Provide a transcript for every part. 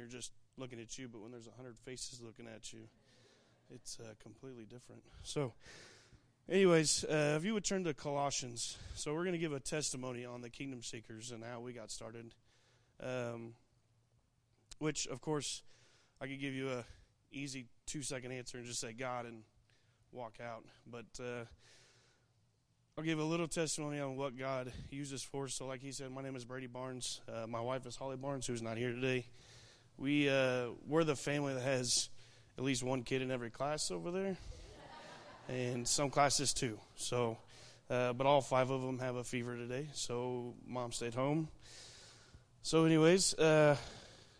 you're just looking at you, but when there's a hundred faces looking at you, it's uh, completely different. So, anyways, uh, if you would turn to Colossians, so we're going to give a testimony on the Kingdom Seekers and how we got started. Um, which, of course, I could give you a easy two second answer and just say God and walk out, but. Uh, I'll give a little testimony on what God uses for. So, like he said, my name is Brady Barnes. Uh, my wife is Holly Barnes, who's not here today. We uh, we're the family that has at least one kid in every class over there, and some classes too. So, uh, but all five of them have a fever today. So, mom stayed home. So, anyways, uh,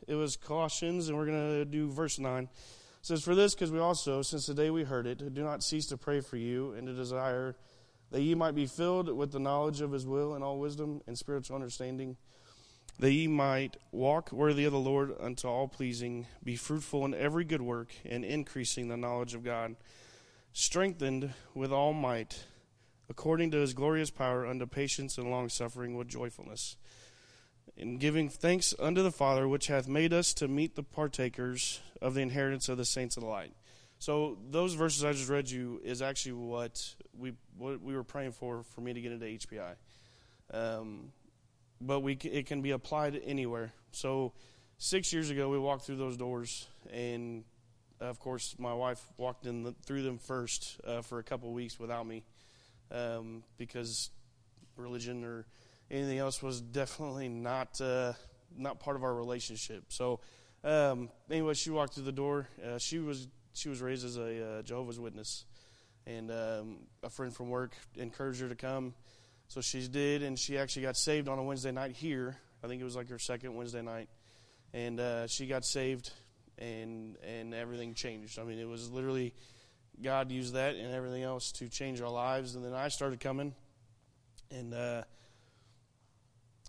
it was Colossians, and we're gonna do verse nine. It says, "For this, because we also, since the day we heard it, do not cease to pray for you and to desire." that ye might be filled with the knowledge of his will and all wisdom and spiritual understanding, that ye might walk worthy of the Lord unto all pleasing, be fruitful in every good work, and increasing the knowledge of God, strengthened with all might, according to his glorious power, unto patience and long suffering with joyfulness. In giving thanks unto the Father, which hath made us to meet the partakers of the inheritance of the saints of the light. So those verses I just read you is actually what we what we were praying for for me to get into HBI. Um, but we it can be applied anywhere. So six years ago we walked through those doors, and of course my wife walked in the, through them first uh, for a couple weeks without me um, because religion or anything else was definitely not uh, not part of our relationship. So um, anyway, she walked through the door. Uh, she was she was raised as a uh, Jehovah's Witness, and um, a friend from work encouraged her to come, so she did, and she actually got saved on a Wednesday night here. I think it was like her second Wednesday night, and uh, she got saved, and and everything changed. I mean, it was literally God used that and everything else to change our lives, and then I started coming, and. Uh,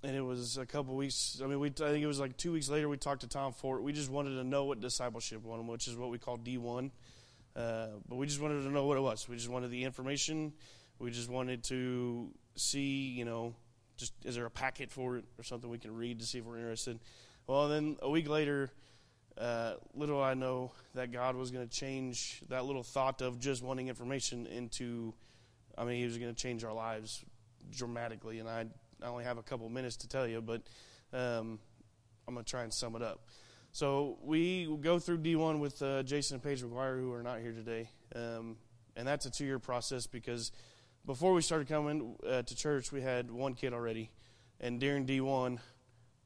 and it was a couple weeks. I mean, we I think it was like two weeks later. We talked to Tom Fort. We just wanted to know what discipleship was, which is what we call D one. Uh, but we just wanted to know what it was. We just wanted the information. We just wanted to see, you know, just is there a packet for it or something we can read to see if we're interested. Well, then a week later, uh, little I know that God was going to change that little thought of just wanting information into, I mean, He was going to change our lives dramatically, and I I only have a couple minutes to tell you, but um, I'm going to try and sum it up. So we go through D1 with uh, Jason and Paige McGuire, who are not here today, um, and that's a two-year process because before we started coming uh, to church, we had one kid already, and during D1,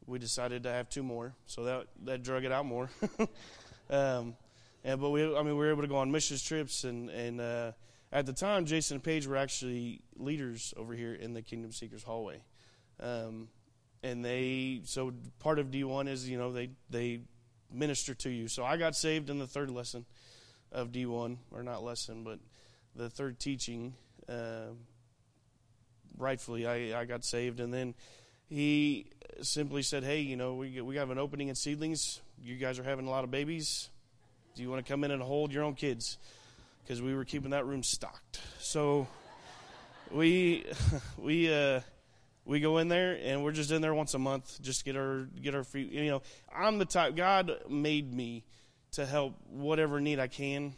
we decided to have two more, so that that drug it out more. um, and but we, I mean, we were able to go on missions trips, and and uh, at the time, Jason and Paige were actually leaders over here in the Kingdom Seekers hallway. Um, and they so part of D1 is you know they they minister to you. So I got saved in the third lesson of D1 or not lesson, but the third teaching. Uh, rightfully, I I got saved, and then he simply said, "Hey, you know we we have an opening in seedlings. You guys are having a lot of babies. Do you want to come in and hold your own kids?" Because we were keeping that room stocked. So we we. Uh, we go in there and we're just in there once a month just get our get our feet you know i'm the type god made me to help whatever need i can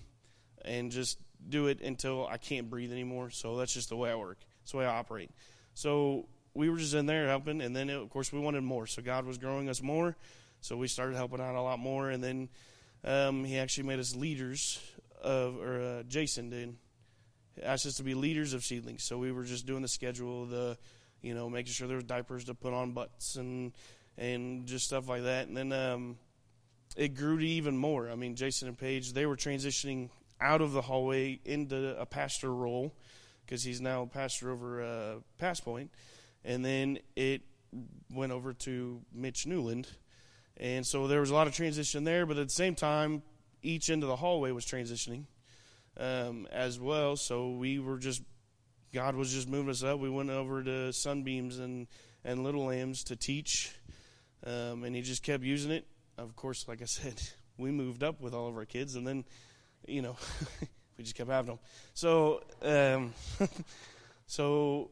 and just do it until i can't breathe anymore. So that's just the way i work. That's the way i operate. So we were just in there helping and then it, of course we wanted more. So god was growing us more. So we started helping out a lot more. And then um, he actually made us leaders of or uh, jason did. Asked us to be leaders of seedlings. So we were just doing the schedule the you know, making sure there was diapers to put on butts and and just stuff like that. And then um, it grew to even more. I mean, Jason and Paige, they were transitioning out of the hallway into a pastor role because he's now pastor over uh, Pass Point. And then it went over to Mitch Newland. And so there was a lot of transition there, but at the same time, each end of the hallway was transitioning um, as well. So we were just God was just moving us up. We went over to Sunbeams and, and Little Lambs to teach, um, and He just kept using it. Of course, like I said, we moved up with all of our kids, and then, you know, we just kept having them. So, um, so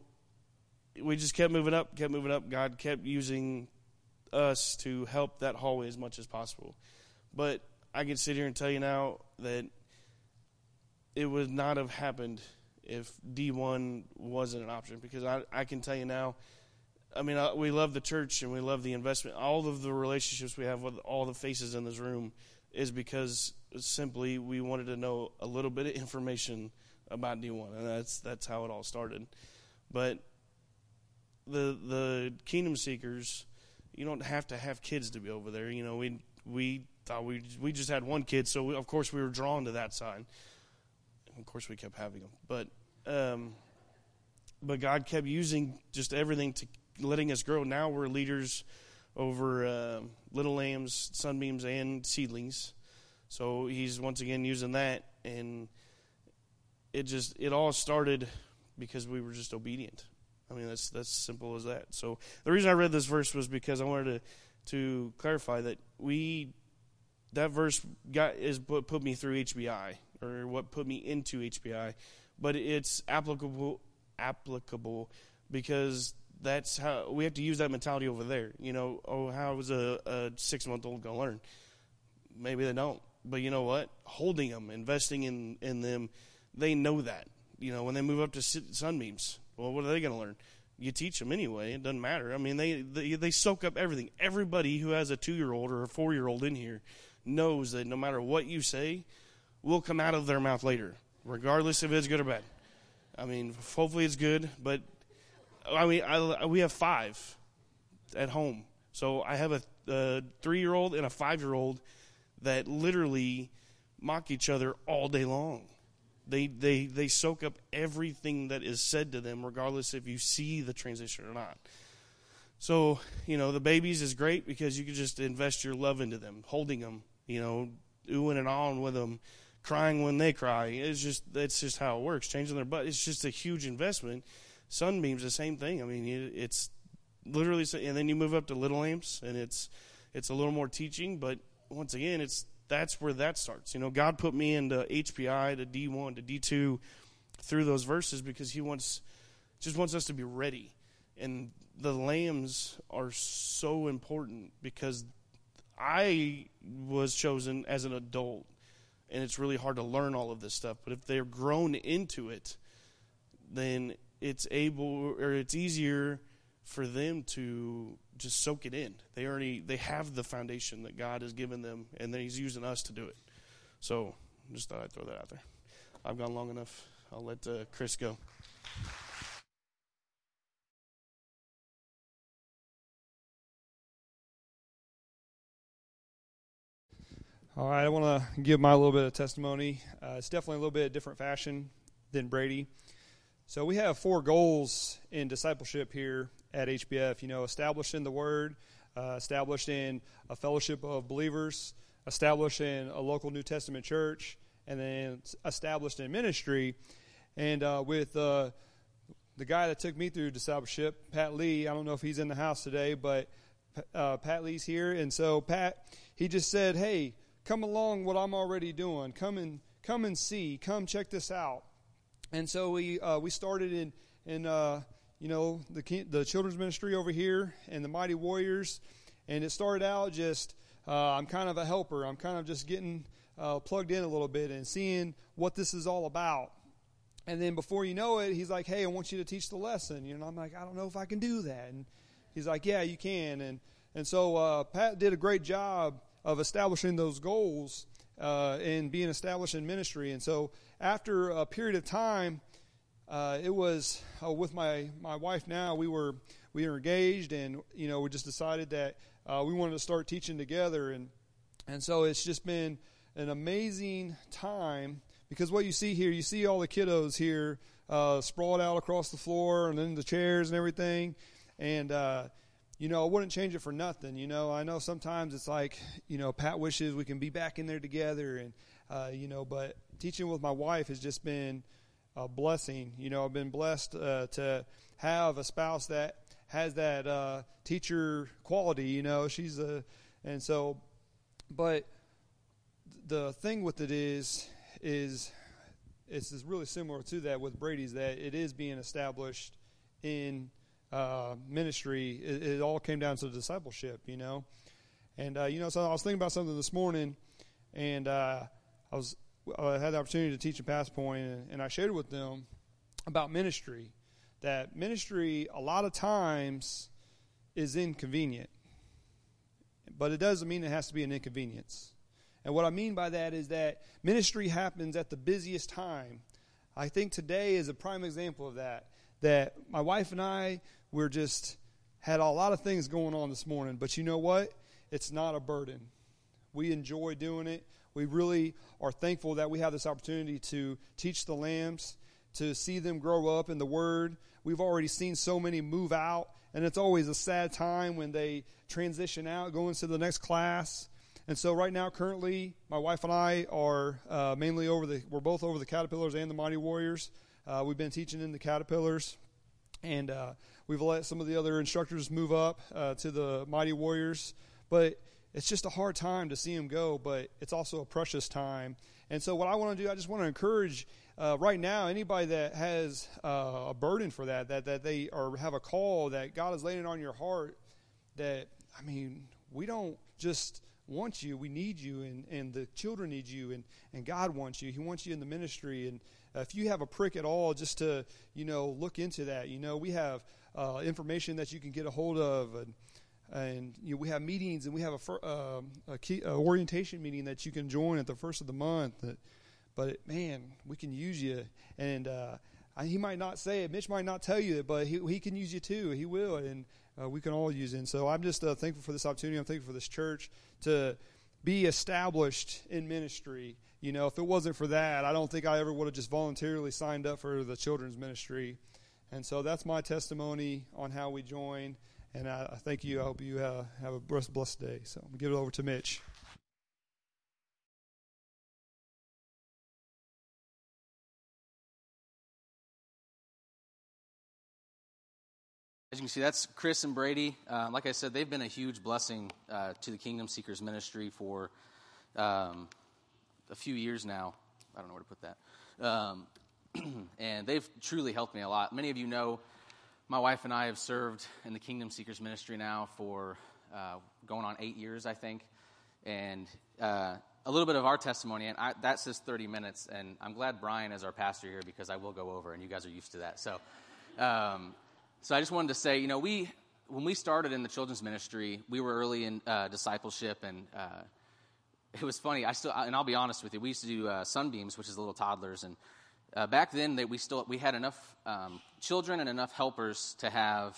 we just kept moving up, kept moving up. God kept using us to help that hallway as much as possible. But I can sit here and tell you now that it would not have happened if D1 wasn't an option because I, I can tell you now. I mean, I, we love the church and we love the investment. All of the relationships we have with all the faces in this room is because simply we wanted to know a little bit of information about D1, and that's that's how it all started. But the the Kingdom Seekers, you don't have to have kids to be over there. You know, we we thought we we just had one kid, so we, of course we were drawn to that side. Of course, we kept having them, but um, but God kept using just everything to letting us grow. Now we're leaders over uh, little lambs, sunbeams, and seedlings. So He's once again using that, and it just it all started because we were just obedient. I mean, that's that's simple as that. So the reason I read this verse was because I wanted to to clarify that we that verse got is what put me through HBI or what put me into HBI, but it's applicable applicable because that's how we have to use that mentality over there. You know, oh, how is a, a six month old going to learn? Maybe they don't. But you know what? Holding them, investing in, in them, they know that. You know, when they move up to sunbeams, well, what are they going to learn? You teach them anyway. It doesn't matter. I mean, they they, they soak up everything. Everybody who has a two year old or a four year old in here knows that no matter what you say, will come out of their mouth later, regardless if it's good or bad. I mean, hopefully it's good, but I mean, I, we have five at home. So I have a, a three year old and a five year old that literally mock each other all day long. They, they, they soak up everything that is said to them, regardless if you see the transition or not. So, you know, the babies is great because you can just invest your love into them, holding them, you know, oohing and on with them, crying when they cry. It's just that's just how it works. Changing their butt. It's just a huge investment. Sunbeams the same thing. I mean, it's literally, and then you move up to Little Lambs, and it's it's a little more teaching. But once again, it's that's where that starts. You know, God put me into HBI to D1, to D2 through those verses because He wants just wants us to be ready. And the lambs are so important because I was chosen as an adult and it's really hard to learn all of this stuff. But if they're grown into it, then it's able or it's easier for them to just soak it in. They already they have the foundation that God has given them, and then He's using us to do it. So, just thought I'd throw that out there. I've gone long enough. I'll let uh, Chris go. All right, I want to give my little bit of testimony. Uh, it's definitely a little bit different fashion than Brady. So we have four goals in discipleship here at HBF. You know, established in the Word, uh, established in a fellowship of believers, established in a local New Testament church, and then established in ministry. And uh, with uh, the guy that took me through discipleship, Pat Lee, I don't know if he's in the house today, but uh, Pat Lee's here. And so Pat, he just said, "Hey." come along what I'm already doing. Come and come and see. Come check this out. And so we uh, we started in in uh, you know the the children's ministry over here and the Mighty Warriors, and it started out just uh, I'm kind of a helper. I'm kind of just getting uh, plugged in a little bit and seeing what this is all about. And then before you know it, he's like, "Hey, I want you to teach the lesson." You know, I'm like, "I don't know if I can do that." And he's like, "Yeah, you can." And and so uh, Pat did a great job of establishing those goals uh, and being established in ministry. And so, after a period of time, uh, it was uh, with my, my wife now. We were we were engaged, and you know we just decided that uh, we wanted to start teaching together, and and so it's just been an amazing time because what you see here, you see all the kiddos here uh, sprawled out across the floor, and then the chairs and everything, and uh, you know, I wouldn't change it for nothing. You know, I know sometimes it's like, you know, Pat wishes we can be back in there together, and uh, you know, but teaching with my wife has just been a blessing. You know, I've been blessed uh, to have a spouse that has that uh, teacher quality. You know, she's a, and so, but the thing with it is, is it's really similar to that with Brady's that it is being established in uh, ministry, it, it, all came down to discipleship, you know. And uh, you know, so I was thinking about something this morning, and uh, I was I had the opportunity to teach a Pass Point, and I shared with them about ministry. That ministry, a lot of times, is inconvenient, but it doesn't mean it has to be an inconvenience. And what I mean by that is that ministry happens at the busiest time. I think today is a prime example of that. That my wife and I, we're just had a lot of things going on this morning, but you know what? It's not a burden. We enjoy doing it. We really are thankful that we have this opportunity to teach the lambs, to see them grow up in the Word. We've already seen so many move out, and it's always a sad time when they transition out, go into the next class. And so right now, currently, my wife and I are uh, mainly over the. We're both over the Caterpillars and the Mighty Warriors. Uh, we've been teaching in the Caterpillars, and uh, we've let some of the other instructors move up uh, to the Mighty Warriors. But it's just a hard time to see them go. But it's also a precious time. And so, what I want to do, I just want to encourage uh, right now anybody that has uh, a burden for that, that that they or have a call that God is laying on your heart. That I mean, we don't just want you. We need you, and, and the children need you, and, and God wants you. He wants you in the ministry. And uh, if you have a prick at all, just to you know look into that. You know, we have uh, information that you can get a hold of, and and you know, we have meetings, and we have a, uh, a key, orientation meeting that you can join at the first of the month. That, but man, we can use you, and uh, he might not say it. Mitch might not tell you it, but he he can use you too. He will, and uh, we can all use it. And so I'm just uh, thankful for this opportunity. I'm thankful for this church to be established in ministry. You know, if it wasn't for that, I don't think I ever would have just voluntarily signed up for the children's ministry. And so that's my testimony on how we join. And I, I thank you. I hope you have a blessed day. So I'm going to give it over to Mitch. As you can see, that's Chris and Brady. Uh, like I said, they've been a huge blessing uh, to the Kingdom Seekers ministry for um, a few years now. I don't know where to put that. Um, and they've truly helped me a lot. Many of you know my wife and I have served in the Kingdom Seekers ministry now for uh, going on eight years, I think. And uh, a little bit of our testimony, and I, that says 30 minutes, and I'm glad Brian is our pastor here because I will go over, and you guys are used to that. So, um, so I just wanted to say, you know, we when we started in the children's ministry, we were early in uh, discipleship, and uh, it was funny. I still, and I'll be honest with you, we used to do uh, sunbeams, which is little toddlers, and uh, back then they, we still we had enough um, children and enough helpers to have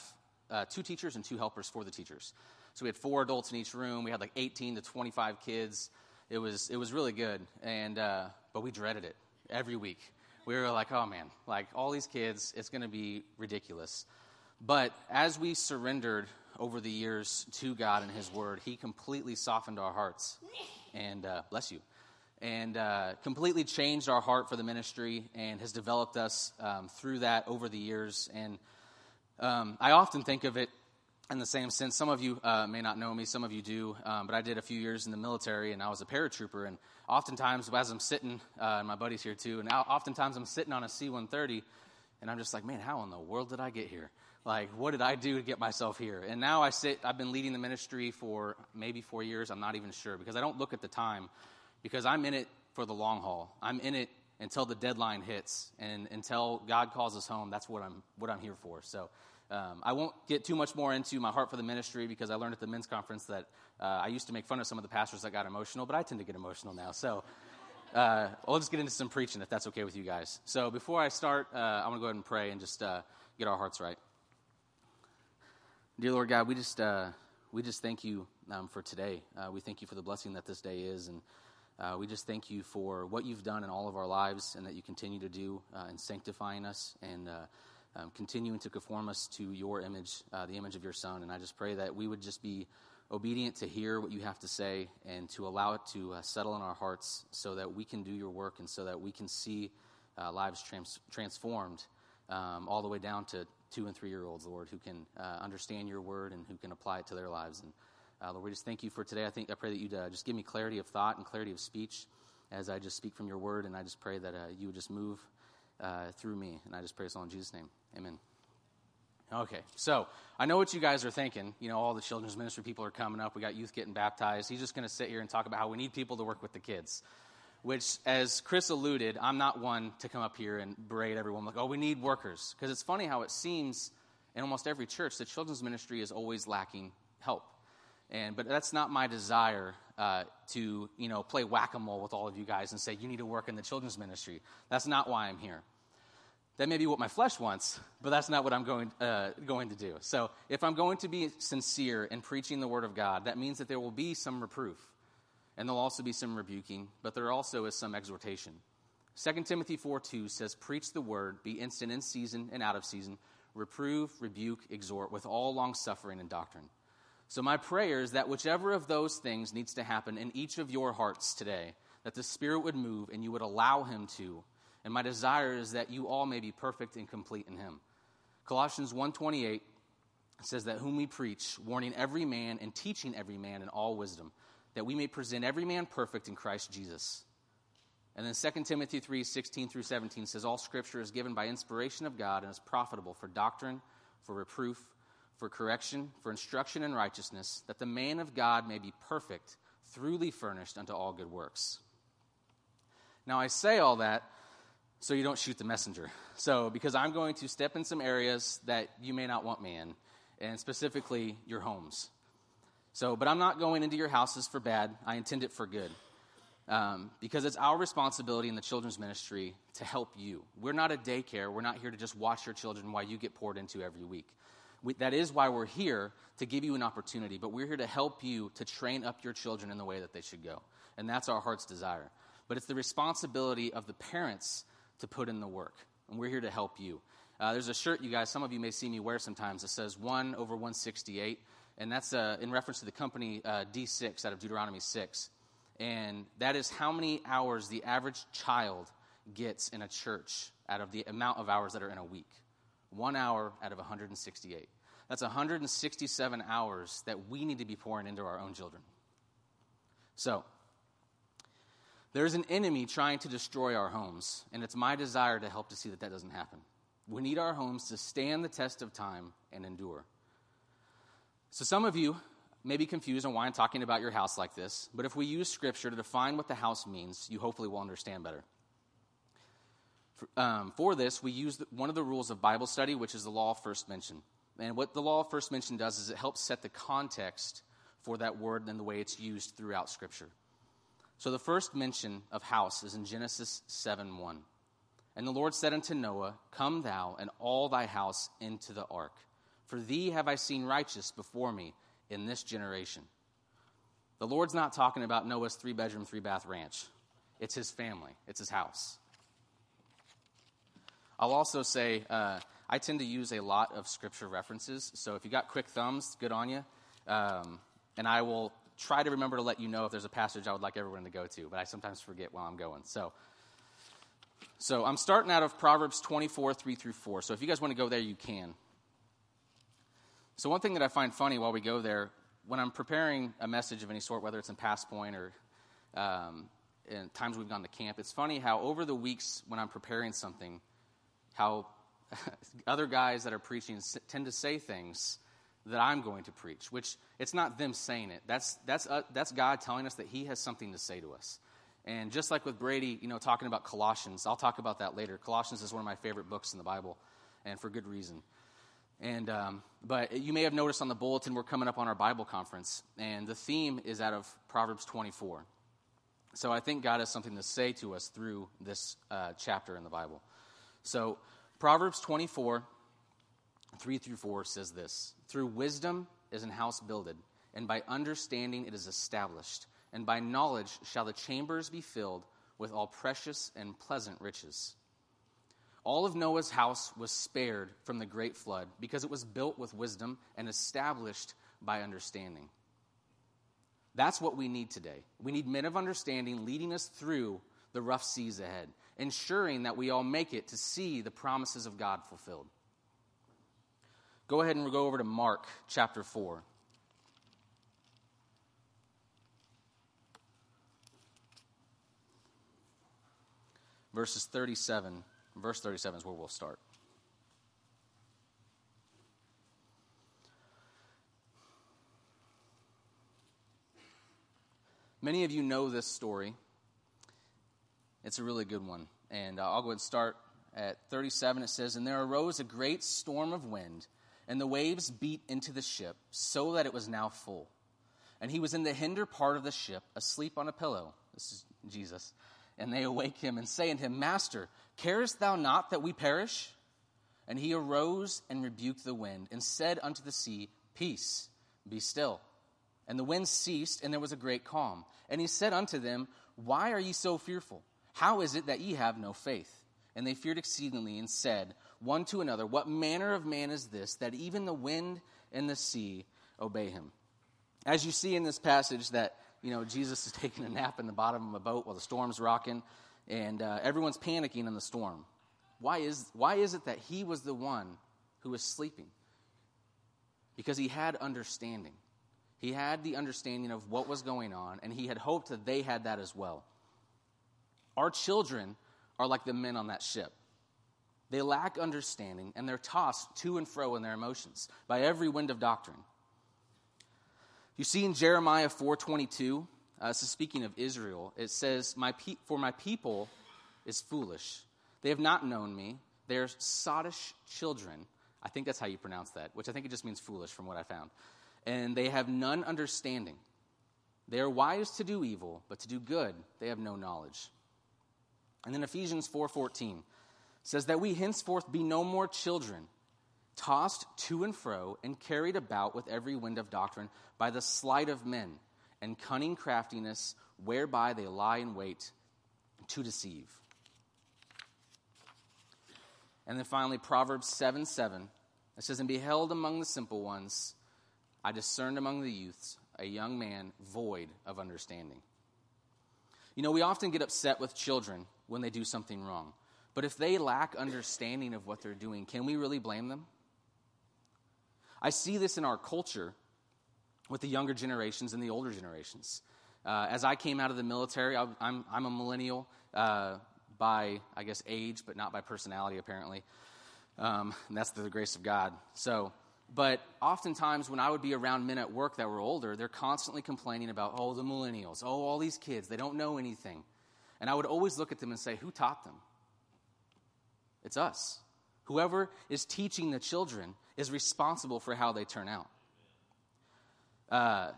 uh, two teachers and two helpers for the teachers. So we had four adults in each room. We had like 18 to 25 kids. It was it was really good, and uh, but we dreaded it every week. We were like, oh man, like all these kids, it's going to be ridiculous. But as we surrendered over the years to God and His Word, He completely softened our hearts. And uh, bless you. And uh, completely changed our heart for the ministry and has developed us um, through that over the years. And um, I often think of it in the same sense. Some of you uh, may not know me, some of you do, um, but I did a few years in the military and I was a paratrooper. And oftentimes, as I'm sitting, uh, and my buddy's here too, and oftentimes I'm sitting on a C 130 and I'm just like, man, how in the world did I get here? Like, what did I do to get myself here? And now I sit, I've been leading the ministry for maybe four years. I'm not even sure because I don't look at the time because I'm in it for the long haul. I'm in it until the deadline hits and until God calls us home. That's what I'm, what I'm here for. So, um, I won't get too much more into my heart for the ministry because I learned at the men's conference that uh, I used to make fun of some of the pastors that got emotional, but I tend to get emotional now. So uh, I'll just get into some preaching if that's okay with you guys. So before I start, uh, I want to go ahead and pray and just uh, get our hearts right. Dear Lord God, we just uh, we just thank you um, for today. Uh, we thank you for the blessing that this day is, and uh, we just thank you for what you've done in all of our lives, and that you continue to do uh, in sanctifying us and uh, um, continuing to conform us to your image, uh, the image of your Son. And I just pray that we would just be obedient to hear what you have to say and to allow it to settle in our hearts, so that we can do your work and so that we can see lives trans- transformed um, all the way down to two and three year olds, Lord, who can uh, understand your word and who can apply it to their lives. And uh, Lord, we just thank you for today. I think I pray that you'd uh, just give me clarity of thought and clarity of speech as I just speak from your word. And I just pray that uh, you would just move uh, through me. And I just pray this all in Jesus' name. Amen. Okay, so I know what you guys are thinking. You know, all the children's ministry people are coming up. We got youth getting baptized. He's just going to sit here and talk about how we need people to work with the kids. Which, as Chris alluded, I'm not one to come up here and berate everyone like, oh, we need workers. Because it's funny how it seems in almost every church the children's ministry is always lacking help. And, but that's not my desire uh, to you know, play whack a mole with all of you guys and say, you need to work in the children's ministry. That's not why I'm here. That may be what my flesh wants, but that's not what I'm going, uh, going to do. So if I'm going to be sincere in preaching the Word of God, that means that there will be some reproof. And there'll also be some rebuking, but there also is some exhortation. 2 Timothy 4 2 says, Preach the word, be instant in season and out of season, reprove, rebuke, exhort with all long suffering and doctrine. So, my prayer is that whichever of those things needs to happen in each of your hearts today, that the Spirit would move and you would allow Him to. And my desire is that you all may be perfect and complete in Him. Colossians 1:28 says that whom we preach, warning every man and teaching every man in all wisdom, that we may present every man perfect in Christ Jesus. And then 2 Timothy 3 16 through 17 says, All scripture is given by inspiration of God and is profitable for doctrine, for reproof, for correction, for instruction in righteousness, that the man of God may be perfect, thoroughly furnished unto all good works. Now, I say all that so you don't shoot the messenger. So, because I'm going to step in some areas that you may not want me in, and specifically your homes. So, but I'm not going into your houses for bad, I intend it for good. Um, because it's our responsibility in the children's ministry to help you. We're not a daycare. We're not here to just watch your children while you get poured into every week. We, that is why we're here to give you an opportunity, but we're here to help you to train up your children in the way that they should go. And that's our heart's desire. But it's the responsibility of the parents to put in the work, and we're here to help you. Uh, there's a shirt, you guys, some of you may see me wear sometimes, It says 1 over 168, and that's uh, in reference to the company uh, D6 out of Deuteronomy 6. And that is how many hours the average child gets in a church out of the amount of hours that are in a week one hour out of 168. That's 167 hours that we need to be pouring into our own children. So, there's an enemy trying to destroy our homes, and it's my desire to help to see that that doesn't happen. We need our homes to stand the test of time and endure. So, some of you may be confused on why I'm talking about your house like this, but if we use scripture to define what the house means, you hopefully will understand better. For, um, for this, we use one of the rules of Bible study, which is the law first mention. And what the law of first mention does is it helps set the context for that word and the way it's used throughout Scripture. So the first mention of house is in Genesis 7 1. And the Lord said unto Noah, Come thou and all thy house into the ark. For thee have I seen righteous before me in this generation. The Lord's not talking about Noah's three bedroom, three bath ranch. It's his family, it's his house. I'll also say uh, I tend to use a lot of scripture references. So if you got quick thumbs, good on you. Um, and I will try to remember to let you know if there's a passage I would like everyone to go to, but I sometimes forget while I'm going. So, so I'm starting out of Proverbs 24, 3 through 4. So if you guys want to go there, you can. So one thing that I find funny while we go there, when I'm preparing a message of any sort, whether it's in Past Point or um, in times we've gone to camp, it's funny how over the weeks when I'm preparing something, how other guys that are preaching tend to say things that I'm going to preach, which it's not them saying it. That's, that's, uh, that's God telling us that He has something to say to us. And just like with Brady, you know, talking about Colossians, I'll talk about that later. Colossians is one of my favorite books in the Bible, and for good reason. And um, but you may have noticed on the bulletin we're coming up on our Bible conference, and the theme is out of Proverbs 24. So I think God has something to say to us through this uh, chapter in the Bible. So, Proverbs 24, 3 through 4 says this Through wisdom is an house builded, and by understanding it is established, and by knowledge shall the chambers be filled with all precious and pleasant riches. All of Noah's house was spared from the great flood because it was built with wisdom and established by understanding. That's what we need today. We need men of understanding leading us through the rough seas ahead ensuring that we all make it to see the promises of God fulfilled. Go ahead and go over to Mark chapter 4. Verses 37. Verse 37 is where we'll start. Many of you know this story it's a really good one. And uh, I'll go and start at 37. It says, And there arose a great storm of wind, and the waves beat into the ship, so that it was now full. And he was in the hinder part of the ship, asleep on a pillow. This is Jesus. And they awake him and say unto him, Master, carest thou not that we perish? And he arose and rebuked the wind, and said unto the sea, Peace, be still. And the wind ceased, and there was a great calm. And he said unto them, Why are ye so fearful? How is it that ye have no faith? And they feared exceedingly, and said one to another, What manner of man is this, that even the wind and the sea obey him? As you see in this passage, that you know Jesus is taking a nap in the bottom of a boat while the storm's rocking, and uh, everyone's panicking in the storm. Why is, why is it that he was the one who was sleeping? Because he had understanding. He had the understanding of what was going on, and he had hoped that they had that as well. Our children are like the men on that ship. They lack understanding, and they're tossed to and fro in their emotions by every wind of doctrine. You see in Jeremiah 4:22, uh, this is speaking of Israel. It says, my pe- "For my people is foolish; they have not known me. They're sottish children." I think that's how you pronounce that, which I think it just means foolish from what I found. And they have none understanding. They are wise to do evil, but to do good they have no knowledge. And then Ephesians 4:14 says that we henceforth be no more children, tossed to and fro and carried about with every wind of doctrine by the sleight of men and cunning craftiness whereby they lie in wait to deceive. And then finally, Proverbs 7 7. It says, And beheld among the simple ones, I discerned among the youths a young man void of understanding. You know, we often get upset with children when they do something wrong. But if they lack understanding of what they're doing, can we really blame them? I see this in our culture with the younger generations and the older generations. Uh, as I came out of the military, I, am I'm a millennial uh, by, I guess, age, but not by personality, apparently. Um, and that's the grace of God. So, but oftentimes when I would be around men at work that were older, they're constantly complaining about, oh, the millennials, oh, all these kids, they don't know anything. And I would always look at them and say, who taught them? It's us. Whoever is teaching the children is responsible for how they turn out. Uh,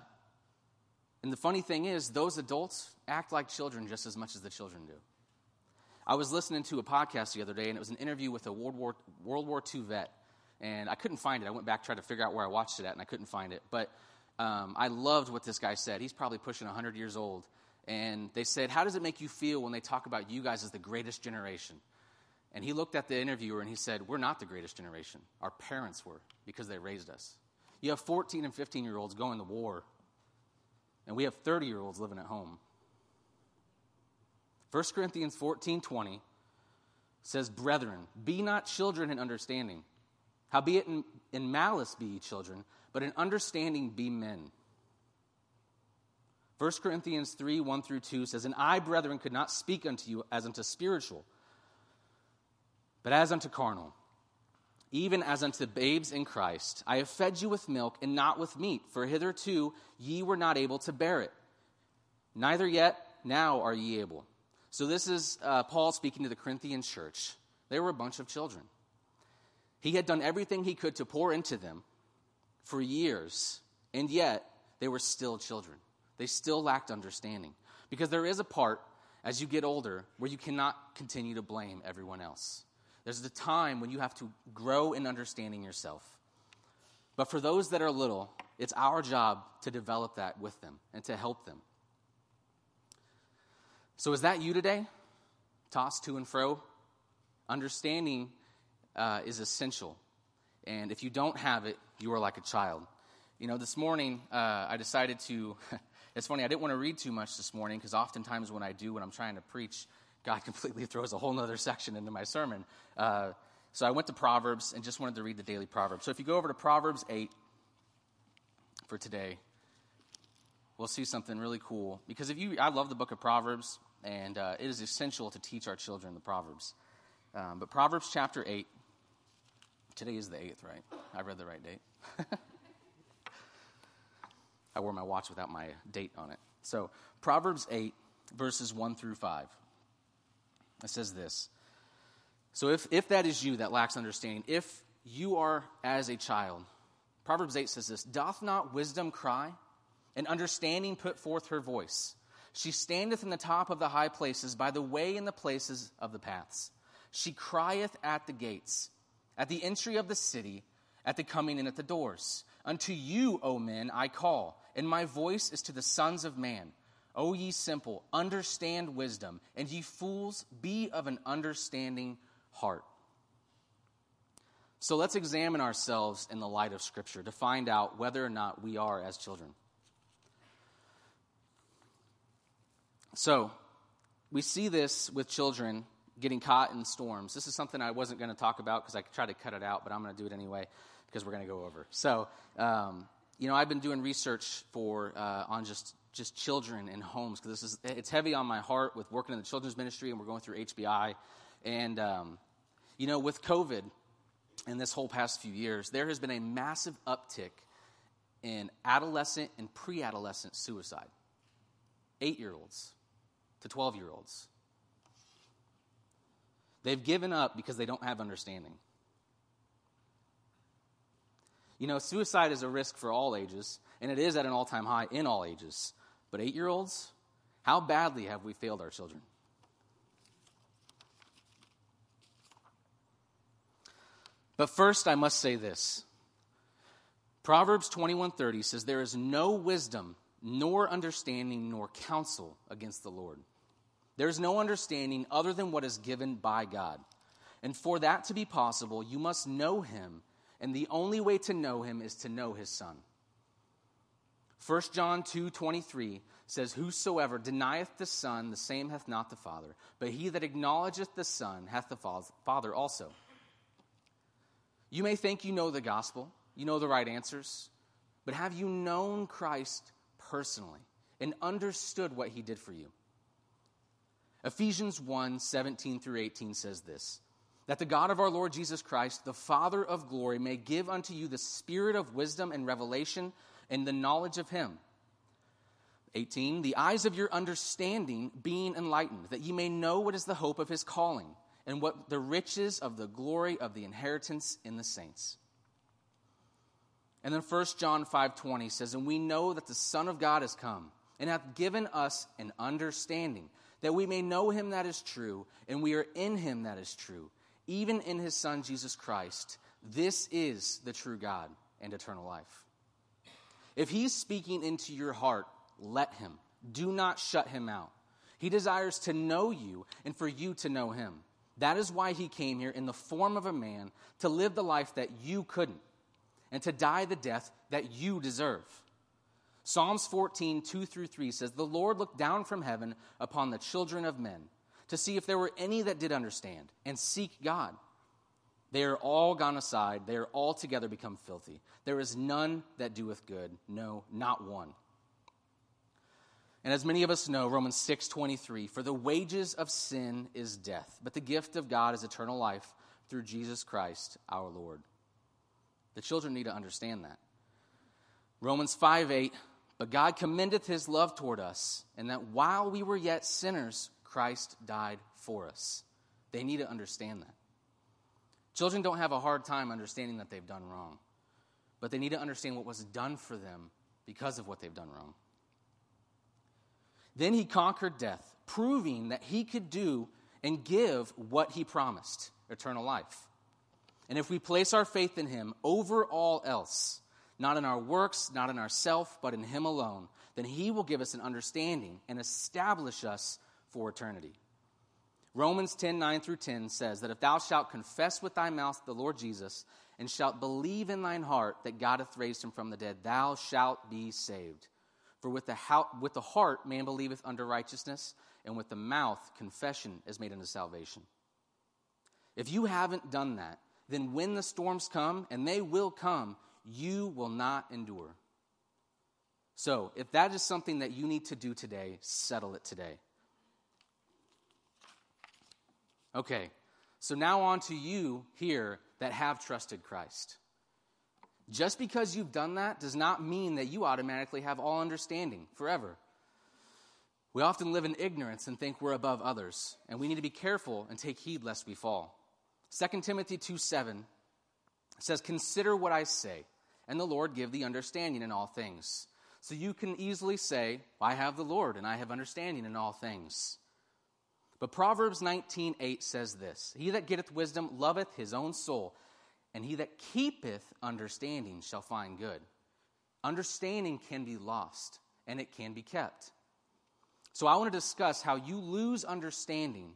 and the funny thing is, those adults act like children just as much as the children do. I was listening to a podcast the other day, and it was an interview with a World War, World War II vet. And I couldn't find it. I went back, tried to figure out where I watched it at, and I couldn't find it. But um, I loved what this guy said. He's probably pushing 100 years old. And they said, How does it make you feel when they talk about you guys as the greatest generation? And he looked at the interviewer and he said, We're not the greatest generation. Our parents were because they raised us. You have 14 and 15 year olds going to war, and we have 30 year olds living at home. 1 Corinthians 14 20 says, Brethren, be not children in understanding. Howbeit in, in malice be ye children, but in understanding be men. 1 Corinthians 3 1 through 2 says, And I, brethren, could not speak unto you as unto spiritual, but as unto carnal, even as unto babes in Christ. I have fed you with milk and not with meat, for hitherto ye were not able to bear it. Neither yet now are ye able. So, this is uh, Paul speaking to the Corinthian church. They were a bunch of children. He had done everything he could to pour into them for years, and yet they were still children. They still lacked understanding. Because there is a part as you get older where you cannot continue to blame everyone else. There's a time when you have to grow in understanding yourself. But for those that are little, it's our job to develop that with them and to help them. So, is that you today? Tossed to and fro? Understanding uh, is essential. And if you don't have it, you are like a child. You know, this morning uh, I decided to. it's funny, I didn't want to read too much this morning because oftentimes when I do, when I'm trying to preach, God completely throws a whole other section into my sermon. Uh, so I went to Proverbs and just wanted to read the daily Proverbs. So if you go over to Proverbs 8 for today, we'll see something really cool. Because if you, I love the book of Proverbs, and uh, it is essential to teach our children the Proverbs. Um, but Proverbs chapter 8, today is the 8th, right? I read the right date. I wore my watch without my date on it. So, Proverbs 8, verses 1 through 5. It says this. So, if, if that is you that lacks understanding, if you are as a child, Proverbs 8 says this Doth not wisdom cry, and understanding put forth her voice? She standeth in the top of the high places, by the way in the places of the paths. She crieth at the gates, at the entry of the city, at the coming in at the doors. Unto you, O men, I call, and my voice is to the sons of man. O ye simple, understand wisdom, and ye fools, be of an understanding heart. So let's examine ourselves in the light of Scripture to find out whether or not we are as children. So, we see this with children getting caught in storms. This is something I wasn't going to talk about because I tried to cut it out, but I'm going to do it anyway because we're going to go over. So, um, you know, I've been doing research for uh, on just just children and homes because this is it's heavy on my heart with working in the children's ministry, and we're going through HBI, and um, you know, with COVID in this whole past few years, there has been a massive uptick in adolescent and pre-adolescent suicide. Eight-year-olds to twelve-year-olds. They've given up because they don't have understanding. You know, suicide is a risk for all ages, and it is at an all time high in all ages. But eight year olds, how badly have we failed our children? But first, I must say this. Proverbs 21:30 says there is no wisdom nor understanding nor counsel against the Lord. There is no understanding other than what is given by God. And for that to be possible, you must know him, and the only way to know him is to know his son. 1 John 2:23 says whosoever denieth the son the same hath not the father but he that acknowledgeth the son hath the father also. You may think you know the gospel, you know the right answers, but have you known Christ personally and understood what he did for you? Ephesians 1 17 through 18 says this that the God of our Lord Jesus Christ, the Father of glory, may give unto you the spirit of wisdom and revelation and the knowledge of him. 18 The eyes of your understanding being enlightened, that ye may know what is the hope of his calling, and what the riches of the glory of the inheritance in the saints. And then 1 John 5:20 says, "And we know that the Son of God is come, and hath given us an understanding, that we may know him that is true, and we are in him that is true, even in his Son Jesus Christ. This is the true God and eternal life. If he's speaking into your heart, let him. Do not shut him out. He desires to know you and for you to know him. That is why he came here in the form of a man to live the life that you couldn't and to die the death that you deserve. Psalms 14, 2 through 3 says, The Lord looked down from heaven upon the children of men to see if there were any that did understand and seek God. They are all gone aside, they are altogether become filthy. There is none that doeth good, no, not one. And as many of us know, Romans 6:23, for the wages of sin is death, but the gift of God is eternal life through Jesus Christ our Lord. The children need to understand that. Romans 5 8, but God commendeth his love toward us, and that while we were yet sinners, Christ died for us. They need to understand that. Children don't have a hard time understanding that they've done wrong, but they need to understand what was done for them because of what they've done wrong. Then he conquered death, proving that he could do and give what he promised eternal life. And if we place our faith in him over all else, not in our works, not in ourself, but in Him alone, then He will give us an understanding and establish us for eternity. Romans 10 9 through 10 says that if thou shalt confess with thy mouth the Lord Jesus, and shalt believe in thine heart that God hath raised him from the dead, thou shalt be saved. For with the, with the heart man believeth unto righteousness, and with the mouth confession is made unto salvation. If you haven't done that, then when the storms come, and they will come, you will not endure. So, if that is something that you need to do today, settle it today. Okay, so now on to you here that have trusted Christ. Just because you've done that does not mean that you automatically have all understanding forever. We often live in ignorance and think we're above others, and we need to be careful and take heed lest we fall. 2 Timothy 2 7 says, Consider what I say, and the Lord give thee understanding in all things. So you can easily say, I have the Lord, and I have understanding in all things. But Proverbs 19:8 says this He that getteth wisdom loveth his own soul, and he that keepeth understanding shall find good. Understanding can be lost, and it can be kept. So I want to discuss how you lose understanding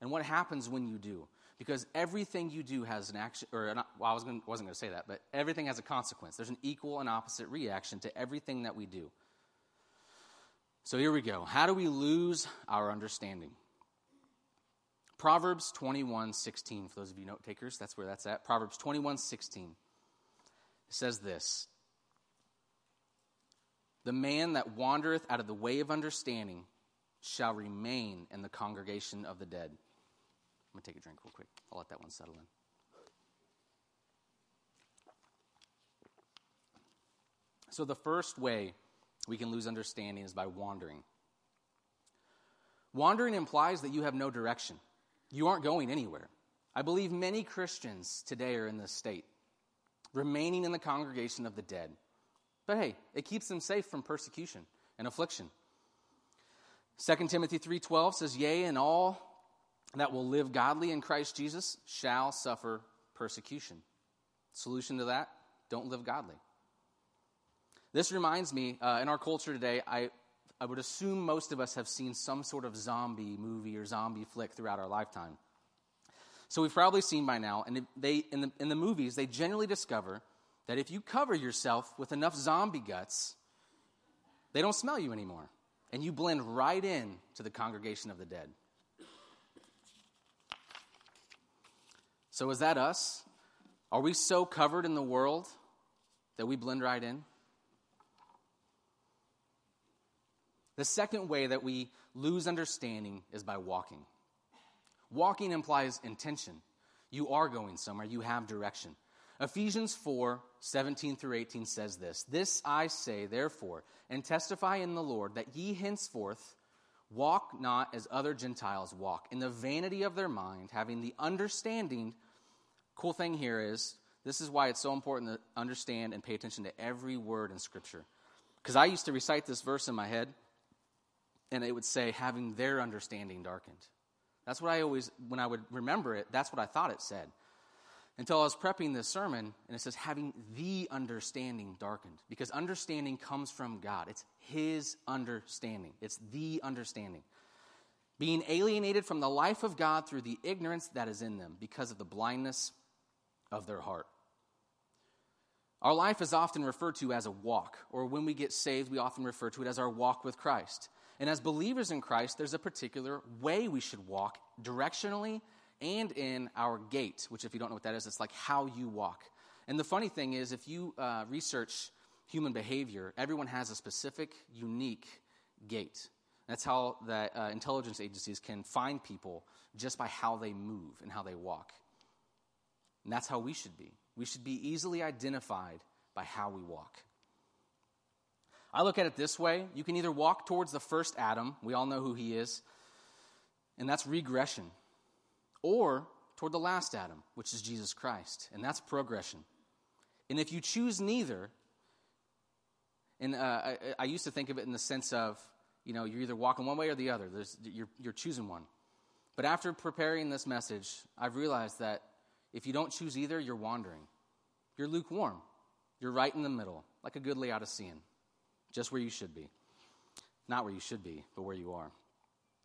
and what happens when you do. Because everything you do has an action, or well, I was gonna, wasn't going to say that, but everything has a consequence. There's an equal and opposite reaction to everything that we do. So here we go. How do we lose our understanding? Proverbs 21:16 for those of you note takers, that's where that's at. Proverbs 21:16 says this The man that wandereth out of the way of understanding shall remain in the congregation of the dead. I'm going to take a drink real quick. I'll let that one settle in. So, the first way we can lose understanding is by wandering. Wandering implies that you have no direction. You aren't going anywhere. I believe many Christians today are in this state, remaining in the congregation of the dead. But hey, it keeps them safe from persecution and affliction. 2 Timothy 3:12 says, "Yea, and all that will live godly in Christ Jesus shall suffer persecution." Solution to that, don't live godly. This reminds me, uh, in our culture today, I, I would assume most of us have seen some sort of zombie movie or zombie flick throughout our lifetime. So we've probably seen by now, and they, in, the, in the movies, they generally discover that if you cover yourself with enough zombie guts, they don't smell you anymore. And you blend right in to the congregation of the dead. So is that us? Are we so covered in the world that we blend right in? The second way that we lose understanding is by walking. Walking implies intention. You are going somewhere, you have direction. Ephesians 4 17 through 18 says this This I say, therefore, and testify in the Lord, that ye henceforth walk not as other Gentiles walk, in the vanity of their mind, having the understanding. Cool thing here is, this is why it's so important to understand and pay attention to every word in Scripture. Because I used to recite this verse in my head and it would say, having their understanding darkened. That's what I always, when I would remember it, that's what I thought it said. Until I was prepping this sermon, and it says, having the understanding darkened. Because understanding comes from God. It's His understanding, it's the understanding. Being alienated from the life of God through the ignorance that is in them because of the blindness of their heart. Our life is often referred to as a walk, or when we get saved, we often refer to it as our walk with Christ. And as believers in Christ, there's a particular way we should walk directionally and in our gait, which, if you don't know what that is, it's like how you walk. And the funny thing is, if you uh, research human behavior, everyone has a specific, unique gait. That's how that uh, intelligence agencies can find people just by how they move and how they walk. And that's how we should be. We should be easily identified by how we walk. I look at it this way you can either walk towards the first Adam, we all know who he is, and that's regression, or toward the last Adam, which is Jesus Christ, and that's progression. And if you choose neither, and uh, I, I, used to think of it in the sense of, you know, you're either walking one way or the other. You're, you're choosing one. But after preparing this message, I've realized that if you don't choose either, you're wandering. You're lukewarm. You're right in the middle, like a good Laodicean just where you should be. Not where you should be, but where you are.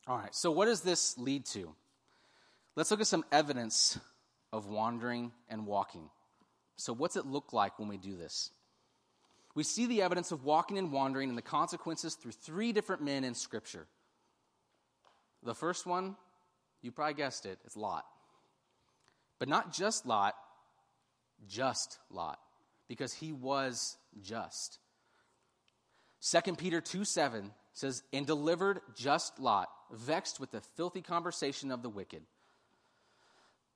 All right, so what does this lead to? Let's look at some evidence of wandering and walking. So, what's it look like when we do this? We see the evidence of walking and wandering and the consequences through three different men in Scripture. The first one, you probably guessed it, it's Lot. But not just Lot, just Lot, because he was just. 2 Peter 2 7 says, And delivered just Lot, vexed with the filthy conversation of the wicked.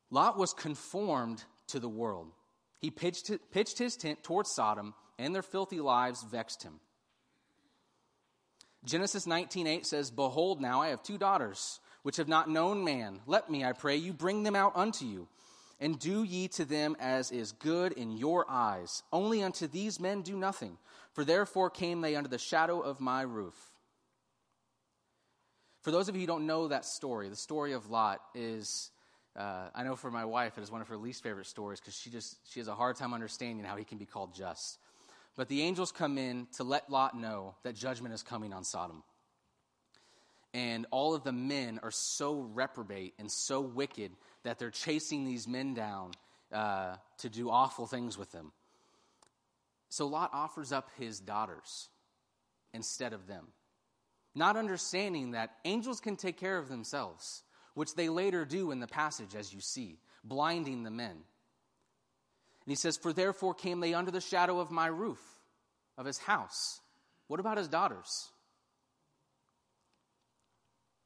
Lot was conformed to the world. He pitched, pitched his tent towards Sodom, and their filthy lives vexed him. Genesis 19:8 says, "Behold, now I have two daughters, which have not known man. Let me, I pray you, bring them out unto you, and do ye to them as is good in your eyes. Only unto these men do nothing, for therefore came they under the shadow of my roof." For those of you who don't know that story, the story of Lot is uh, I know for my wife, it is one of her least favorite stories because she just she has a hard time understanding how he can be called just. But the angels come in to let Lot know that judgment is coming on Sodom. And all of the men are so reprobate and so wicked that they're chasing these men down uh, to do awful things with them. So Lot offers up his daughters instead of them, not understanding that angels can take care of themselves which they later do in the passage, as you see, blinding the men. And he says, For therefore came they under the shadow of my roof, of his house. What about his daughters?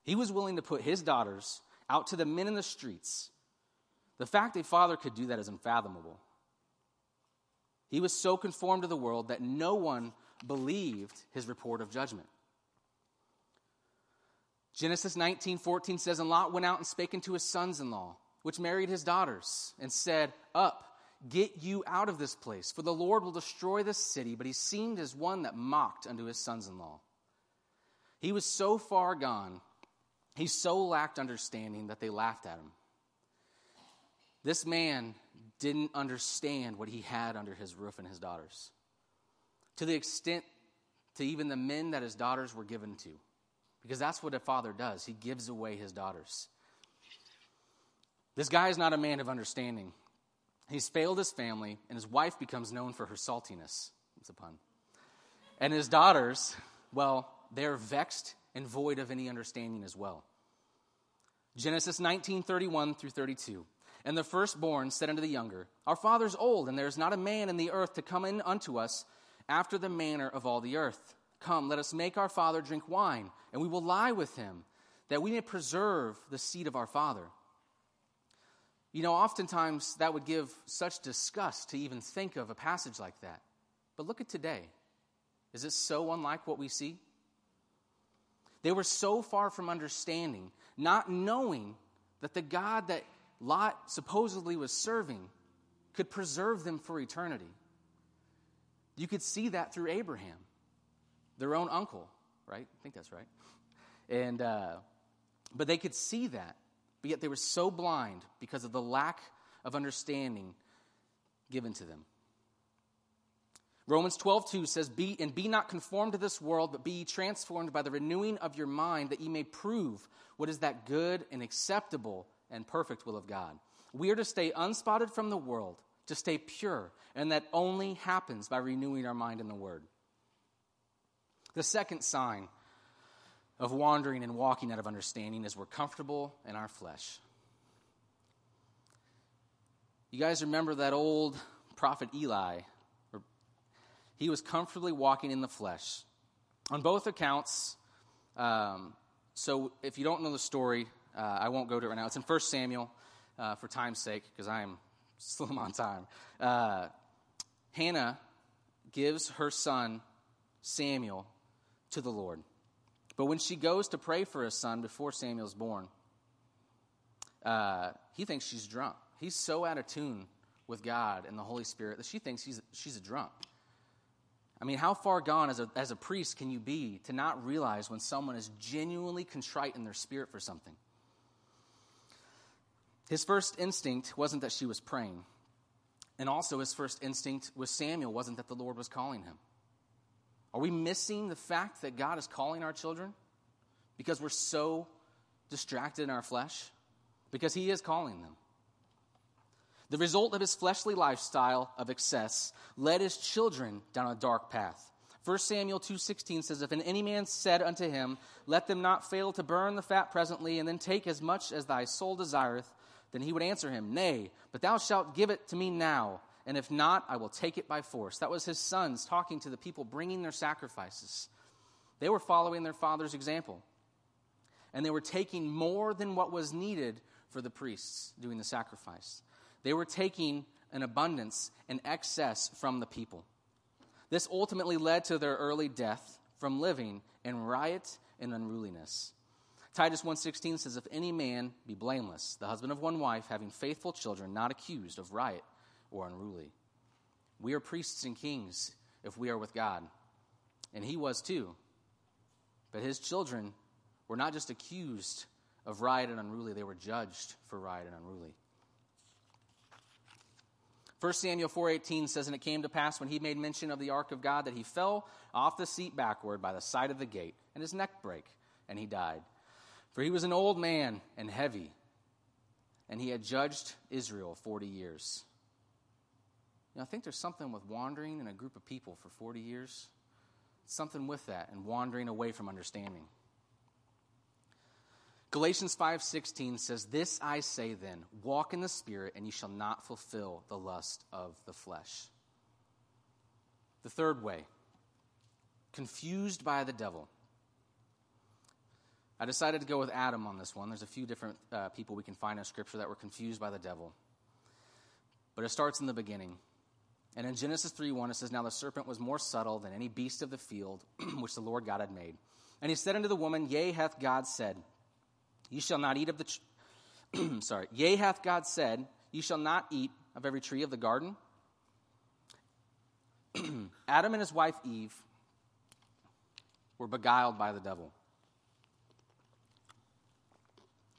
He was willing to put his daughters out to the men in the streets. The fact a father could do that is unfathomable. He was so conformed to the world that no one believed his report of judgment. Genesis 19:14 says, And Lot went out and spake unto his sons-in-law, which married his daughters, and said, Up, get you out of this place, for the Lord will destroy this city. But he seemed as one that mocked unto his sons-in-law. He was so far gone, he so lacked understanding that they laughed at him. This man didn't understand what he had under his roof and his daughters, to the extent to even the men that his daughters were given to. Because that's what a father does. He gives away his daughters. This guy is not a man of understanding. He's failed his family, and his wife becomes known for her saltiness. It's a pun. And his daughters, well, they're vexed and void of any understanding as well. Genesis 19:31 through 32. And the firstborn said unto the younger, Our father's old, and there is not a man in the earth to come in unto us after the manner of all the earth. Come, let us make our father drink wine, and we will lie with him, that we may preserve the seed of our father. You know, oftentimes that would give such disgust to even think of a passage like that. But look at today. Is it so unlike what we see? They were so far from understanding, not knowing that the God that Lot supposedly was serving could preserve them for eternity. You could see that through Abraham their own uncle, right? I think that's right. And, uh, but they could see that, but yet they were so blind because of the lack of understanding given to them. Romans 12, 2 says, be, And be not conformed to this world, but be transformed by the renewing of your mind, that ye may prove what is that good and acceptable and perfect will of God. We are to stay unspotted from the world, to stay pure, and that only happens by renewing our mind in the Word. The second sign of wandering and walking out of understanding is we're comfortable in our flesh. You guys remember that old prophet Eli? He was comfortably walking in the flesh. On both accounts, um, so if you don't know the story, uh, I won't go to it right now. It's in 1 Samuel uh, for time's sake, because I am slim on time. Uh, Hannah gives her son Samuel to the Lord. But when she goes to pray for a son before Samuel's born, uh, he thinks she's drunk. He's so out of tune with God and the Holy Spirit that she thinks he's, she's a drunk. I mean, how far gone as a, as a priest can you be to not realize when someone is genuinely contrite in their spirit for something? His first instinct wasn't that she was praying. And also, his first instinct with Samuel wasn't that the Lord was calling him. Are we missing the fact that God is calling our children because we're so distracted in our flesh? Because He is calling them. The result of his fleshly lifestyle of excess led his children down a dark path. 1 Samuel 2:16 says if any man said unto him let them not fail to burn the fat presently and then take as much as thy soul desireth then he would answer him nay but thou shalt give it to me now and if not, I will take it by force. That was his sons talking to the people bringing their sacrifices. They were following their father's example. And they were taking more than what was needed for the priests doing the sacrifice. They were taking an abundance, an excess from the people. This ultimately led to their early death. from living in riot and unruliness. Titus 1:16 says if any man be blameless, the husband of one wife, having faithful children, not accused of riot or unruly. We are priests and kings if we are with God. And he was too. But his children were not just accused of riot and unruly, they were judged for riot and unruly. 1 Samuel 4:18 says and it came to pass when he made mention of the ark of God that he fell off the seat backward by the side of the gate and his neck brake and he died for he was an old man and heavy and he had judged Israel 40 years. You know, I think there's something with wandering in a group of people for 40 years. Something with that and wandering away from understanding. Galatians 5:16 says, "This I say then, walk in the spirit and you shall not fulfill the lust of the flesh." The third way, confused by the devil. I decided to go with Adam on this one. There's a few different uh, people we can find in Scripture that were confused by the devil. But it starts in the beginning. And in Genesis 3 1, it says, Now the serpent was more subtle than any beast of the field which the Lord God had made. And he said unto the woman, Yea, hath God said, you shall not eat of the. Tr- sorry. Yea, hath God said, You shall not eat of every tree of the garden? Adam and his wife Eve were beguiled by the devil,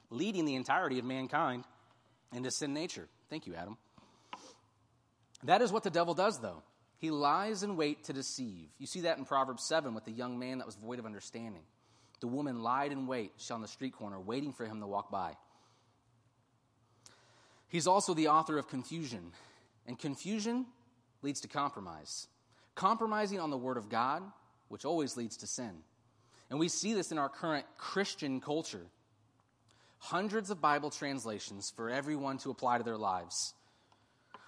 leading the entirety of mankind into sin nature. Thank you, Adam. That is what the devil does, though. He lies in wait to deceive. You see that in Proverbs 7 with the young man that was void of understanding. The woman lied in wait, on the street corner, waiting for him to walk by. He's also the author of confusion, and confusion leads to compromise. Compromising on the Word of God, which always leads to sin. And we see this in our current Christian culture. Hundreds of Bible translations for everyone to apply to their lives,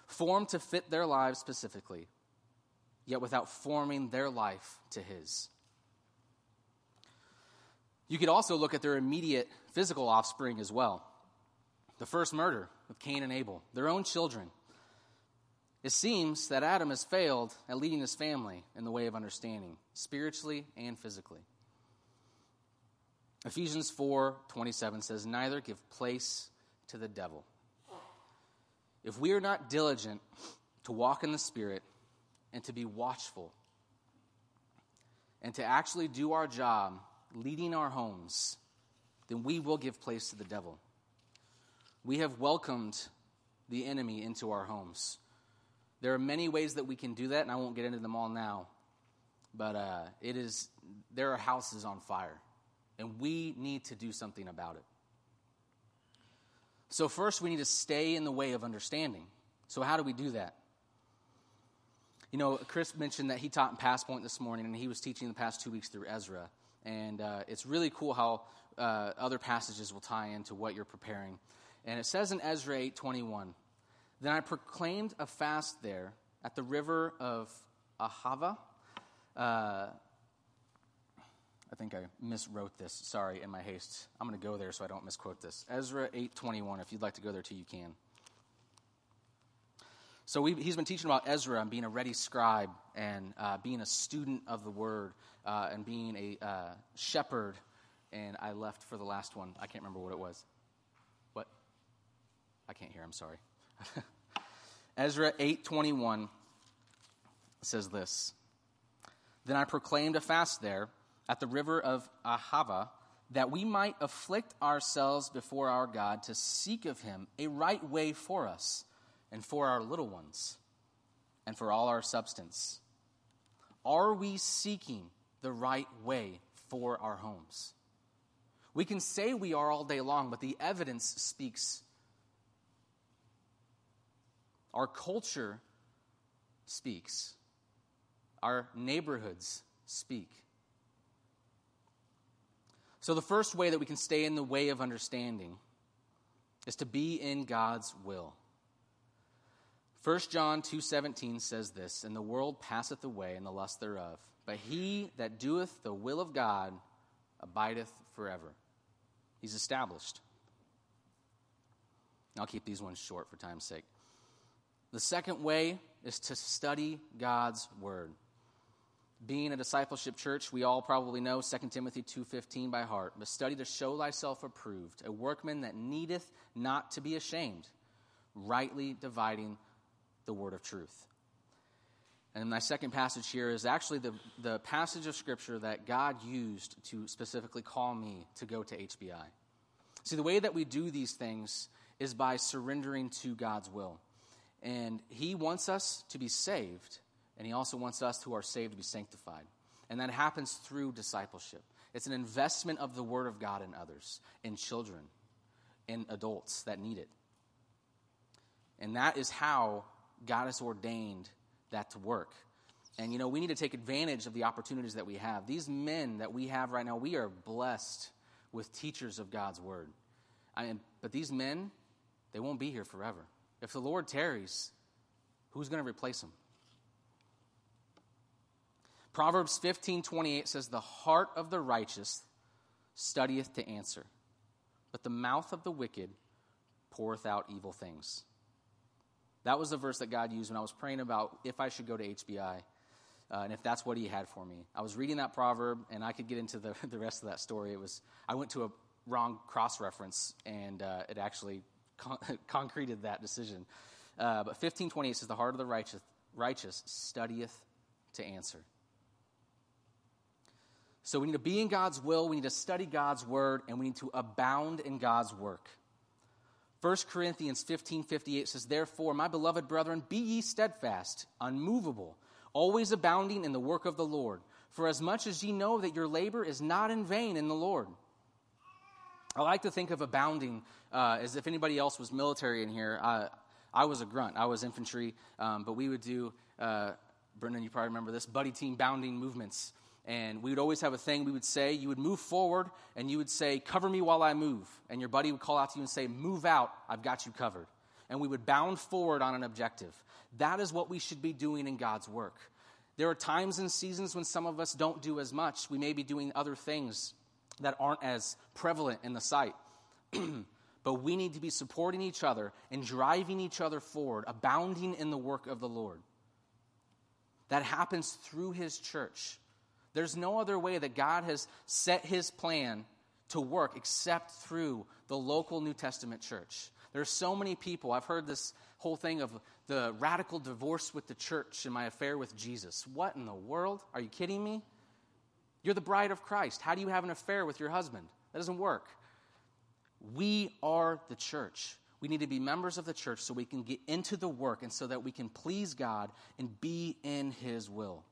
formed to fit their lives specifically, yet without forming their life to His. You could also look at their immediate physical offspring as well. The first murder with Cain and Abel, their own children. It seems that Adam has failed at leading his family in the way of understanding, spiritually and physically. Ephesians 4 27 says, Neither give place to the devil. If we are not diligent to walk in the Spirit and to be watchful and to actually do our job leading our homes, then we will give place to the devil. We have welcomed the enemy into our homes. There are many ways that we can do that, and I won't get into them all now. But uh, it is there are houses on fire, and we need to do something about it. So first, we need to stay in the way of understanding. So how do we do that? You know, Chris mentioned that he taught in Passpoint this morning, and he was teaching the past two weeks through Ezra. And uh, it's really cool how uh, other passages will tie into what you're preparing. And it says in Ezra 8:21, "Then I proclaimed a fast there at the river of Ahava." Uh, I think I miswrote this. Sorry, in my haste. I'm going to go there so I don't misquote this. Ezra 8:21. If you'd like to go there too, you can. So he's been teaching about Ezra and being a ready scribe and uh, being a student of the word uh, and being a uh, shepherd. And I left for the last one. I can't remember what it was. What? I can't hear. I'm sorry. Ezra 8:21 says this. Then I proclaimed a fast there at the river of Ahava that we might afflict ourselves before our God to seek of him a right way for us and for our little ones and for all our substance. Are we seeking the right way for our homes? We can say we are all day long, but the evidence speaks. Our culture speaks. Our neighborhoods speak. So, the first way that we can stay in the way of understanding is to be in God's will. 1 John 2:17 says this, "And the world passeth away and the lust thereof, but he that doeth the will of God abideth forever." He's established. I'll keep these ones short for time's sake. The second way is to study God's word. being a discipleship church, we all probably know 2 Timothy 2:15 by heart. But study to show thyself approved, a workman that needeth not to be ashamed, rightly dividing the word of truth. And my second passage here is actually the, the passage of Scripture that God used to specifically call me to go to HBI. See, the way that we do these things is by surrendering to God's will. And He wants us to be saved, and He also wants us who are saved to be sanctified. And that happens through discipleship. It's an investment of the Word of God in others, in children, in adults that need it. And that is how God has ordained that to work. And you know, we need to take advantage of the opportunities that we have. These men that we have right now, we are blessed with teachers of God's word. I mean, but these men, they won't be here forever. If the Lord tarries, who's going to replace them? Proverbs 15 28 says, The heart of the righteous studieth to answer, but the mouth of the wicked poureth out evil things. That was the verse that God used when I was praying about if I should go to HBI. Uh, and if that's what he had for me. I was reading that proverb, and I could get into the, the rest of that story. It was I went to a wrong cross reference, and uh, it actually con- concreted that decision. Uh, but 1528 says, The heart of the righteous, righteous studieth to answer. So we need to be in God's will, we need to study God's word, and we need to abound in God's work. 1 Corinthians 15 58 says, Therefore, my beloved brethren, be ye steadfast, unmovable always abounding in the work of the Lord. For as much as ye know that your labor is not in vain in the Lord. I like to think of abounding uh, as if anybody else was military in here. Uh, I was a grunt, I was infantry, um, but we would do, uh, Brendan, you probably remember this, buddy team bounding movements. And we would always have a thing we would say. You would move forward and you would say, Cover me while I move. And your buddy would call out to you and say, Move out, I've got you covered. And we would bound forward on an objective. That is what we should be doing in God's work. There are times and seasons when some of us don't do as much. We may be doing other things that aren't as prevalent in the sight. but we need to be supporting each other and driving each other forward, abounding in the work of the Lord. That happens through His church. There's no other way that God has set His plan to work except through the local New Testament church. There's so many people. I've heard this whole thing of the radical divorce with the church and my affair with Jesus. What in the world? Are you kidding me? You're the bride of Christ. How do you have an affair with your husband? That doesn't work. We are the church. We need to be members of the church so we can get into the work and so that we can please God and be in His will.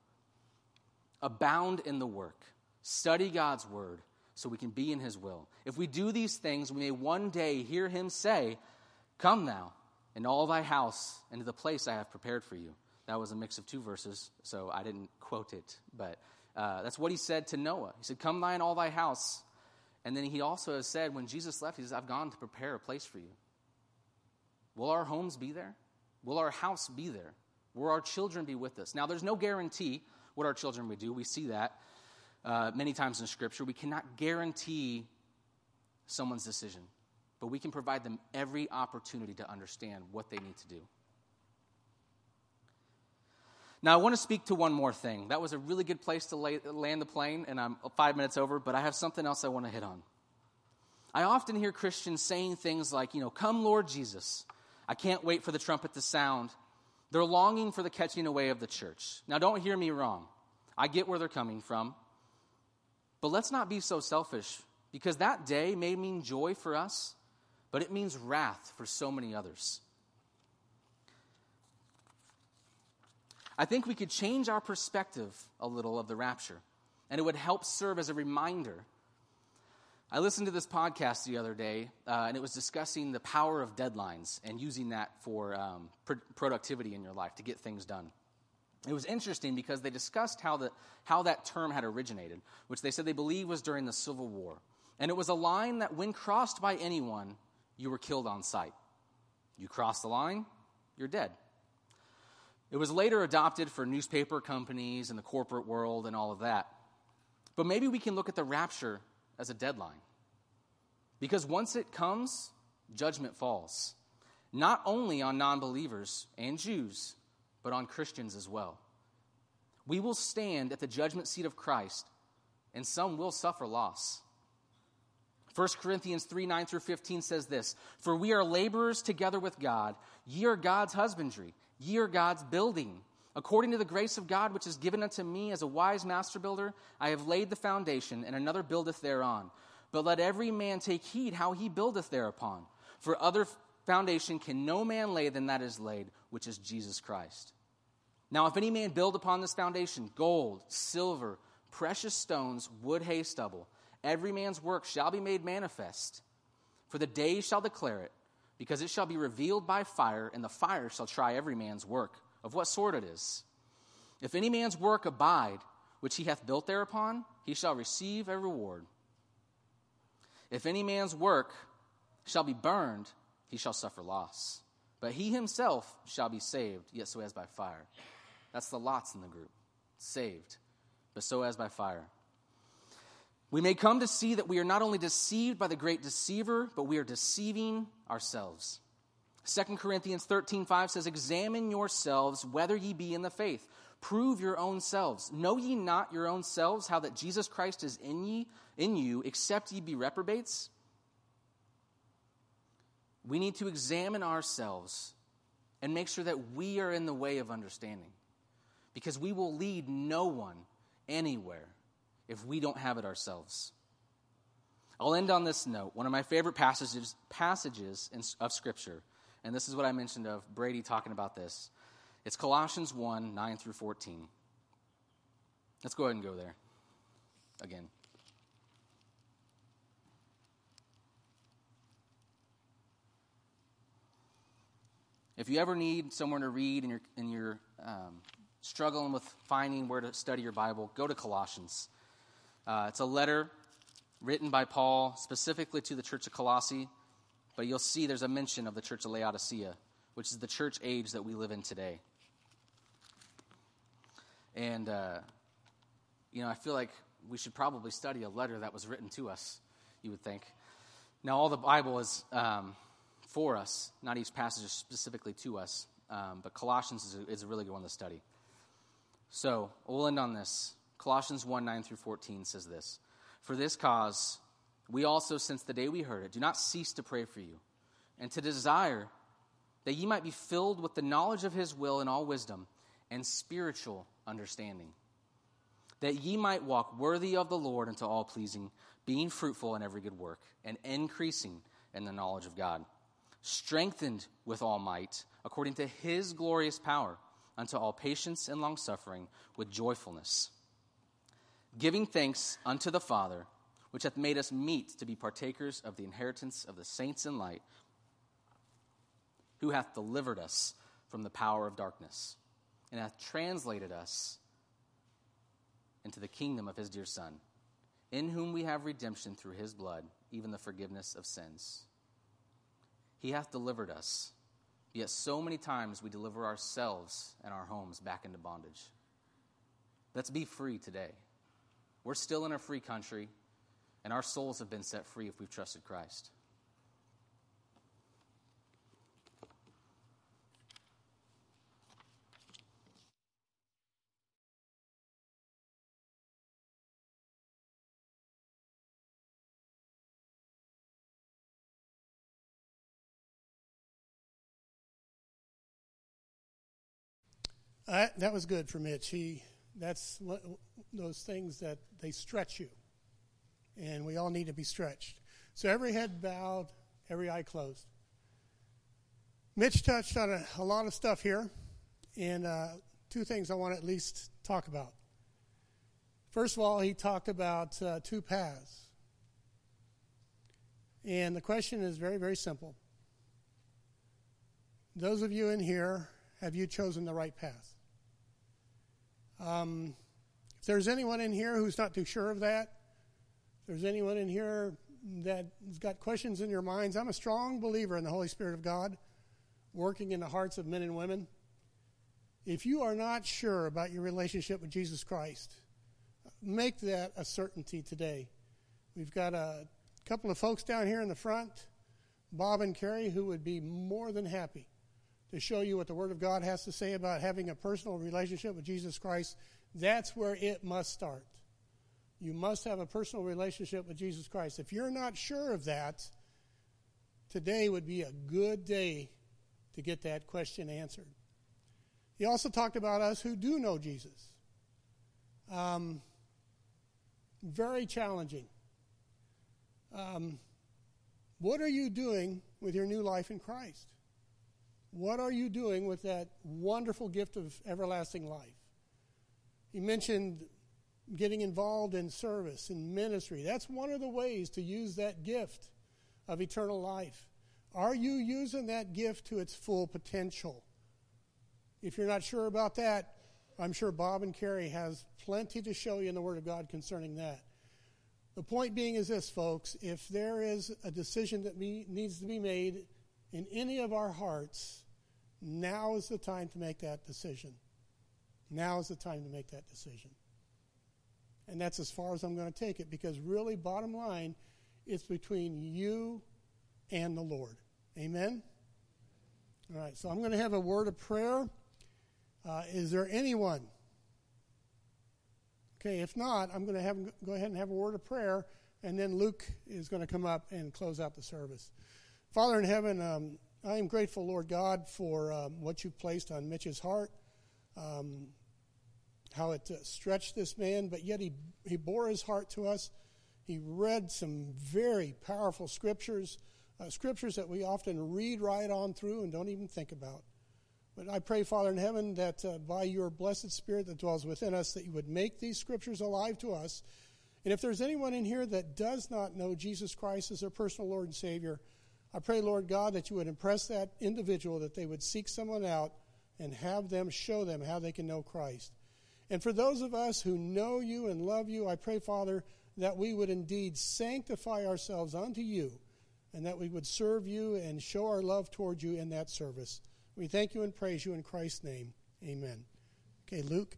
Abound in the work. Study God's word so we can be in His will. If we do these things, we may one day hear Him say, Come now, and all thy house, into the place I have prepared for you. That was a mix of two verses, so I didn't quote it, but uh, that's what he said to Noah. He said, Come thine all thy house. And then he also has said, when Jesus left, he says, I've gone to prepare a place for you. Will our homes be there? Will our house be there? Will our children be with us? Now, there's no guarantee what our children would do. We see that uh, many times in Scripture. We cannot guarantee someone's decision but we can provide them every opportunity to understand what they need to do. Now, I want to speak to one more thing. That was a really good place to lay, land the plane, and I'm five minutes over, but I have something else I want to hit on. I often hear Christians saying things like, you know, come, Lord Jesus. I can't wait for the trumpet to sound. They're longing for the catching away of the church. Now, don't hear me wrong. I get where they're coming from. But let's not be so selfish because that day may mean joy for us, but it means wrath for so many others. I think we could change our perspective a little of the rapture, and it would help serve as a reminder. I listened to this podcast the other day, uh, and it was discussing the power of deadlines and using that for um, pr- productivity in your life to get things done. It was interesting because they discussed how, the, how that term had originated, which they said they believe was during the Civil War. And it was a line that, when crossed by anyone, you were killed on sight. You cross the line, you're dead. It was later adopted for newspaper companies and the corporate world and all of that. But maybe we can look at the rapture as a deadline. Because once it comes, judgment falls. Not only on non believers and Jews, but on Christians as well. We will stand at the judgment seat of Christ, and some will suffer loss. 1 Corinthians 3 9 through 15 says this For we are laborers together with God. Ye are God's husbandry, ye are God's building. According to the grace of God which is given unto me as a wise master builder, I have laid the foundation, and another buildeth thereon. But let every man take heed how he buildeth thereupon. For other foundation can no man lay than that is laid, which is Jesus Christ. Now, if any man build upon this foundation gold, silver, precious stones, wood, hay, stubble, every man's work shall be made manifest. For the day shall declare it, because it shall be revealed by fire, and the fire shall try every man's work, of what sort it is. If any man's work abide, which he hath built thereupon, he shall receive a reward. If any man's work shall be burned, he shall suffer loss. But he himself shall be saved, yet so as by fire. That's the lots in the group. Saved, but so as by fire. We may come to see that we are not only deceived by the great deceiver, but we are deceiving ourselves. 2 Corinthians 13 5 says, Examine yourselves whether ye be in the faith. Prove your own selves. Know ye not your own selves how that Jesus Christ is in ye, in you, except ye be reprobates? We need to examine ourselves and make sure that we are in the way of understanding. Because we will lead no one anywhere if we don't have it ourselves. I'll end on this note. One of my favorite passages, passages in, of Scripture, and this is what I mentioned of Brady talking about this. It's Colossians 1 9 through 14. Let's go ahead and go there again. If you ever need somewhere to read and you're, and you're um, struggling with finding where to study your Bible, go to Colossians. Uh, it's a letter written by Paul specifically to the church of Colossae, but you'll see there's a mention of the church of Laodicea, which is the church age that we live in today. And, uh, you know, I feel like we should probably study a letter that was written to us, you would think. Now, all the Bible is um, for us, not each passage is specifically to us, um, but Colossians is a, is a really good one to study. So we'll end on this. Colossians 1 9 through 14 says this For this cause, we also, since the day we heard it, do not cease to pray for you, and to desire that ye might be filled with the knowledge of his will in all wisdom and spiritual understanding, that ye might walk worthy of the Lord unto all pleasing, being fruitful in every good work, and increasing in the knowledge of God strengthened with all might, according to his glorious power, unto all patience and longsuffering with joyfulness, giving thanks unto the Father, which hath made us meet to be partakers of the inheritance of the saints in light, who hath delivered us from the power of darkness, and hath translated us into the kingdom of his dear Son, in whom we have redemption through his blood, even the forgiveness of sins he hath delivered us. Yet so many times we deliver ourselves and our homes back into bondage. Let's be free today. We're still in a free country, and our souls have been set free if we've trusted Christ. That was good for Mitch. He, that's those things that they stretch you, and we all need to be stretched. So every head bowed, every eye closed. Mitch touched on a, a lot of stuff here, and uh, two things I want to at least talk about. First of all, he talked about uh, two paths. And the question is very, very simple. Those of you in here, have you chosen the right path? Um, if there's anyone in here who's not too sure of that, there's anyone in here that's got questions in your minds, I'm a strong believer in the Holy Spirit of God working in the hearts of men and women. If you are not sure about your relationship with Jesus Christ, make that a certainty today. We've got a couple of folks down here in the front, Bob and Carrie, who would be more than happy to show you what the Word of God has to say about having a personal relationship with Jesus Christ That's where it must start. You must have a personal relationship with Jesus Christ. If you're not sure of that, today would be a good day to get that question answered. He also talked about us who do know Jesus. Um, very challenging. Um, what are you doing with your new life in Christ? What are you doing with that wonderful gift of everlasting life? He mentioned getting involved in service, in ministry. That's one of the ways to use that gift of eternal life. Are you using that gift to its full potential? If you're not sure about that, I'm sure Bob and Carrie has plenty to show you in the Word of God concerning that. The point being is this, folks if there is a decision that be, needs to be made in any of our hearts, now is the time to make that decision. Now is the time to make that decision. And that's as far as I'm going to take it because, really, bottom line, it's between you and the Lord. Amen? All right, so I'm going to have a word of prayer. Uh, is there anyone? Okay, if not, I'm going to have go ahead and have a word of prayer, and then Luke is going to come up and close out the service. Father in heaven, um, I am grateful, Lord God, for um, what you've placed on Mitch's heart, um, how it uh, stretched this man, but yet he, he bore his heart to us. He read some very powerful scriptures, uh, scriptures that we often read right on through and don't even think about. But I pray, Father in heaven, that uh, by your blessed Spirit that dwells within us, that you would make these scriptures alive to us. And if there's anyone in here that does not know Jesus Christ as their personal Lord and Savior, I pray, Lord God, that you would impress that individual, that they would seek someone out and have them show them how they can know Christ. And for those of us who know you and love you, I pray, Father, that we would indeed sanctify ourselves unto you and that we would serve you and show our love toward you in that service. We thank you and praise you in Christ's name. Amen. Okay, Luke.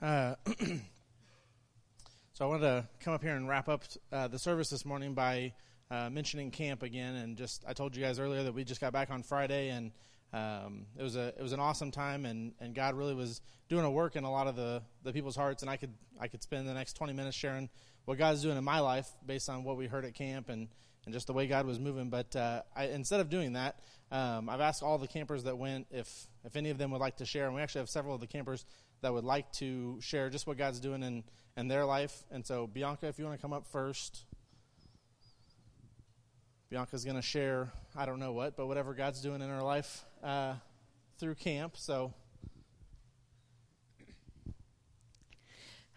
Uh, so I wanted to come up here and wrap up uh, the service this morning by uh, mentioning camp again, and just I told you guys earlier that we just got back on Friday, and um, it was a it was an awesome time, and, and God really was doing a work in a lot of the, the people's hearts, and I could I could spend the next 20 minutes sharing what God's doing in my life based on what we heard at camp and, and just the way God was moving. But uh, I, instead of doing that, um, I've asked all the campers that went if if any of them would like to share, and we actually have several of the campers that would like to share just what God's doing in in their life. And so Bianca, if you want to come up first. Bianca's going to share, I don't know what, but whatever God's doing in her life uh, through camp. So.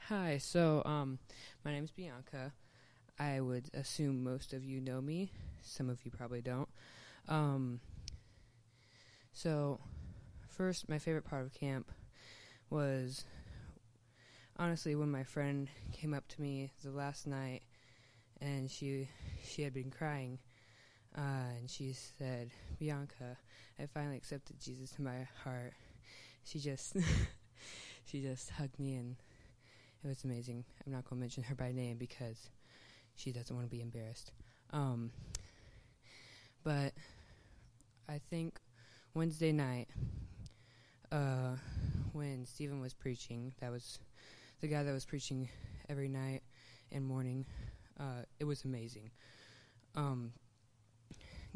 Hi, so um, my name is Bianca. I would assume most of you know me. Some of you probably don't. Um, so, first, my favorite part of camp was honestly when my friend came up to me the last night and she she had been crying uh, and she said, Bianca, I finally accepted Jesus in my heart. She just, she just hugged me, and it was amazing. I'm not going to mention her by name because she doesn't want to be embarrassed. Um, but I think Wednesday night, uh, when Stephen was preaching, that was the guy that was preaching every night and morning. Uh, it was amazing. Um,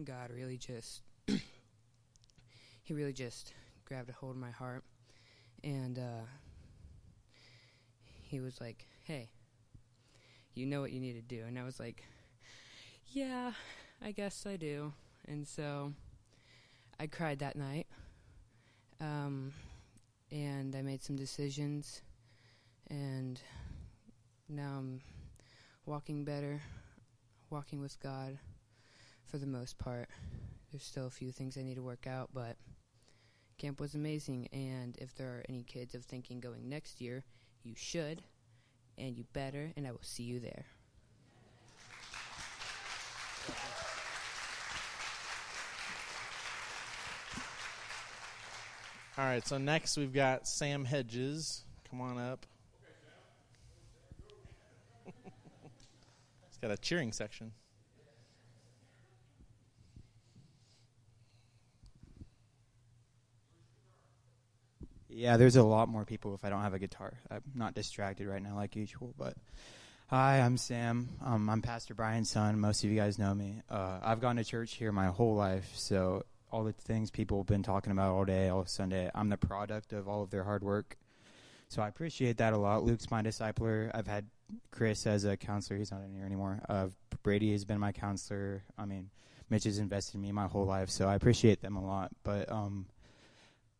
God really just he really just grabbed a hold of my heart and uh, he was like, "Hey, you know what you need to do." And I was like, "Yeah, I guess I do." And so I cried that night. Um, and I made some decisions and now I'm walking better, walking with God for the most part. There's still a few things I need to work out, but camp was amazing. And if there are any kids of thinking going next year, you should, and you better, and I will see you there. All right, so next we've got Sam Hedges. Come on up. He's got a cheering section. Yeah, there's a lot more people if I don't have a guitar. I'm not distracted right now like usual, but hi, I'm Sam. Um, I'm Pastor Brian's son. Most of you guys know me. Uh, I've gone to church here my whole life, so all the things people have been talking about all day, all Sunday, I'm the product of all of their hard work. So I appreciate that a lot. Luke's my discipler. I've had Chris as a counselor. He's not in here anymore. Uh, Brady has been my counselor. I mean, Mitch has invested in me my whole life, so I appreciate them a lot. But um,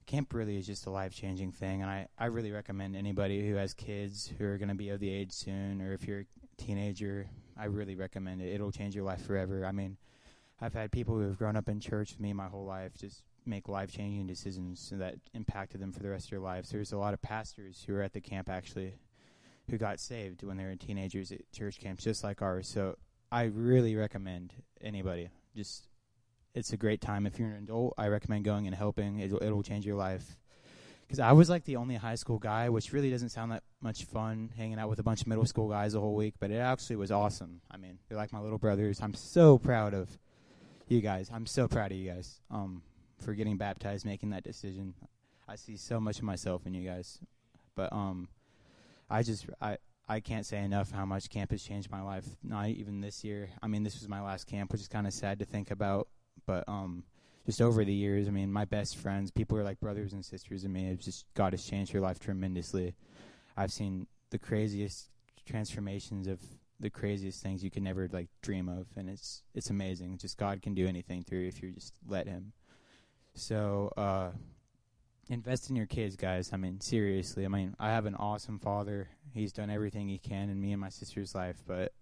camp really is just a life changing thing, and I, I really recommend anybody who has kids who are going to be of the age soon, or if you're a teenager, I really recommend it. It'll change your life forever. I mean, I've had people who have grown up in church with me my whole life just make life changing decisions that impacted them for the rest of their lives. There's a lot of pastors who are at the camp actually who got saved when they were teenagers at church camps, just like ours. So I really recommend anybody just it's a great time. If you're an adult, I recommend going and helping. It'll, it'll change your life. Because I was like the only high school guy, which really doesn't sound that much fun, hanging out with a bunch of middle school guys the whole week. But it actually was awesome. I mean, they're like my little brothers. I'm so proud of you guys. I'm so proud of you guys um, for getting baptized, making that decision. I see so much of myself in you guys. But um, I just I I can't say enough how much camp has changed my life. Not even this year. I mean, this was my last camp, which is kind of sad to think about. But um, just over the years, I mean, my best friends, people who are like brothers and sisters to me. It's just God has changed your life tremendously. I've seen the craziest transformations of the craziest things you could never like dream of, and it's it's amazing. Just God can do anything through you if you just let Him. So uh, invest in your kids, guys. I mean, seriously. I mean, I have an awesome father. He's done everything he can in me and my sister's life, but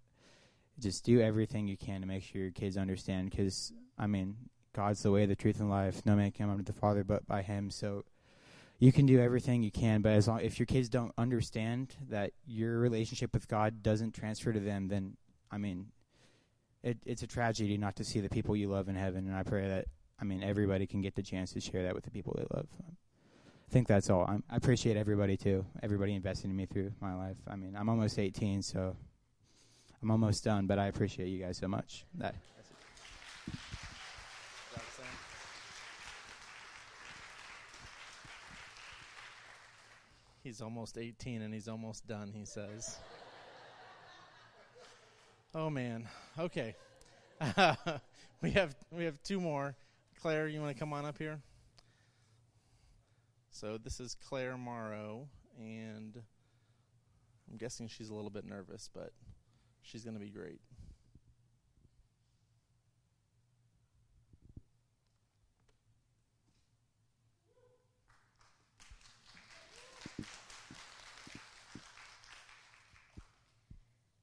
just do everything you can to make sure your kids understand because I mean, God's the way, the truth, and life. No man can come to the Father but by Him. So you can do everything you can, but as long if your kids don't understand that your relationship with God doesn't transfer to them, then I mean, it, it's a tragedy not to see the people you love in heaven. And I pray that I mean everybody can get the chance to share that with the people they love. I think that's all. I'm, I appreciate everybody too. Everybody investing in me through my life. I mean, I'm almost 18, so I'm almost done. But I appreciate you guys so much. That. He's almost 18 and he's almost done, he says. Oh man. Okay. we have we have two more. Claire, you want to come on up here? So this is Claire Morrow and I'm guessing she's a little bit nervous, but she's going to be great.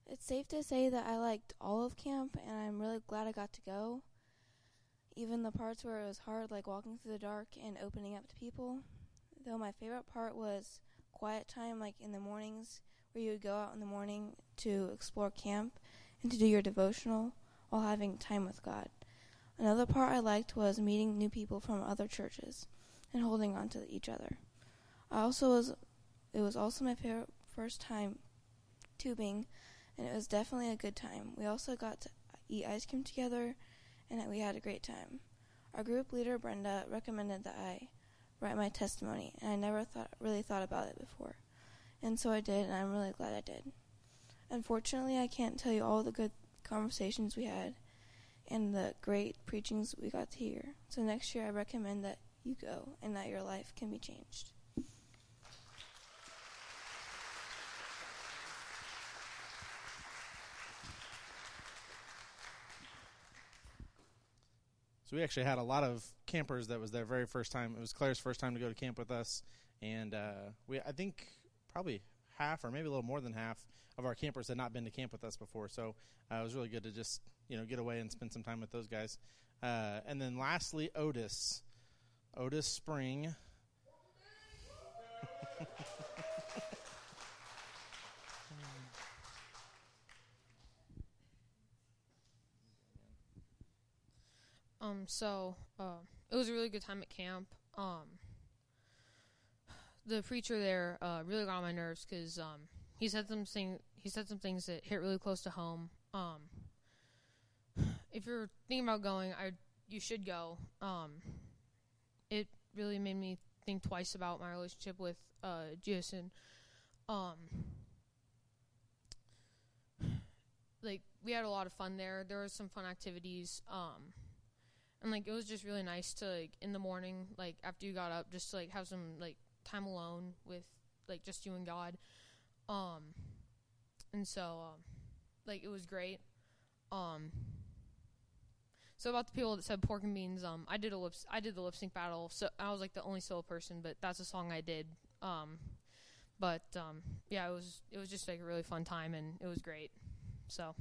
It's safe to say that I liked all of camp, and I'm really glad I got to go. Even the parts where it was hard, like walking through the dark and opening up to people. Though my favorite part was quiet time, like in the mornings, where you would go out in the morning to explore camp and to do your devotional while having time with God. Another part I liked was meeting new people from other churches and holding on to each other. I also was it was also my favorite first time tubing and it was definitely a good time. We also got to eat ice cream together, and we had a great time. Our group leader Brenda recommended that I write my testimony, and I never thought really thought about it before, and so I did, and I'm really glad I did. Unfortunately, I can't tell you all the good conversations we had and the great preachings we got to hear. So next year, I recommend that you go and that your life can be changed. So we actually had a lot of campers that was their very first time. It was Claire's first time to go to camp with us, and uh, we I think probably half or maybe a little more than half of our campers had not been to camp with us before. So uh, it was really good to just you know get away and spend some time with those guys. Uh, and then lastly, Otis, Otis Spring. Um, so uh, it was a really good time at camp. Um, the preacher there uh, really got on my nerves because um, he said some thing, he said some things that hit really close to home. Um, if you're thinking about going, I you should go. Um, it really made me think twice about my relationship with uh, and um, like we had a lot of fun there. There were some fun activities. Um, and like it was just really nice to like in the morning, like after you got up, just to like have some like time alone with like just you and God. Um, and so um, like it was great. Um, so about the people that said pork and beans, um, I did a lip, I did the lip sync battle. So I was like the only solo person, but that's a song I did. Um, but um, yeah, it was it was just like a really fun time, and it was great. So.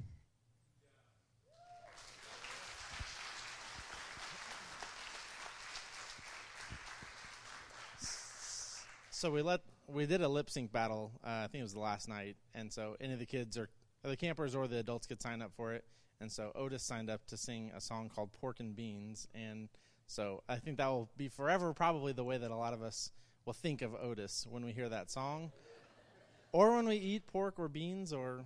So we let we did a lip sync battle. Uh, I think it was the last night, and so any of the kids or, the campers or the adults could sign up for it. And so Otis signed up to sing a song called "Pork and Beans," and so I think that will be forever probably the way that a lot of us will think of Otis when we hear that song, or when we eat pork or beans, or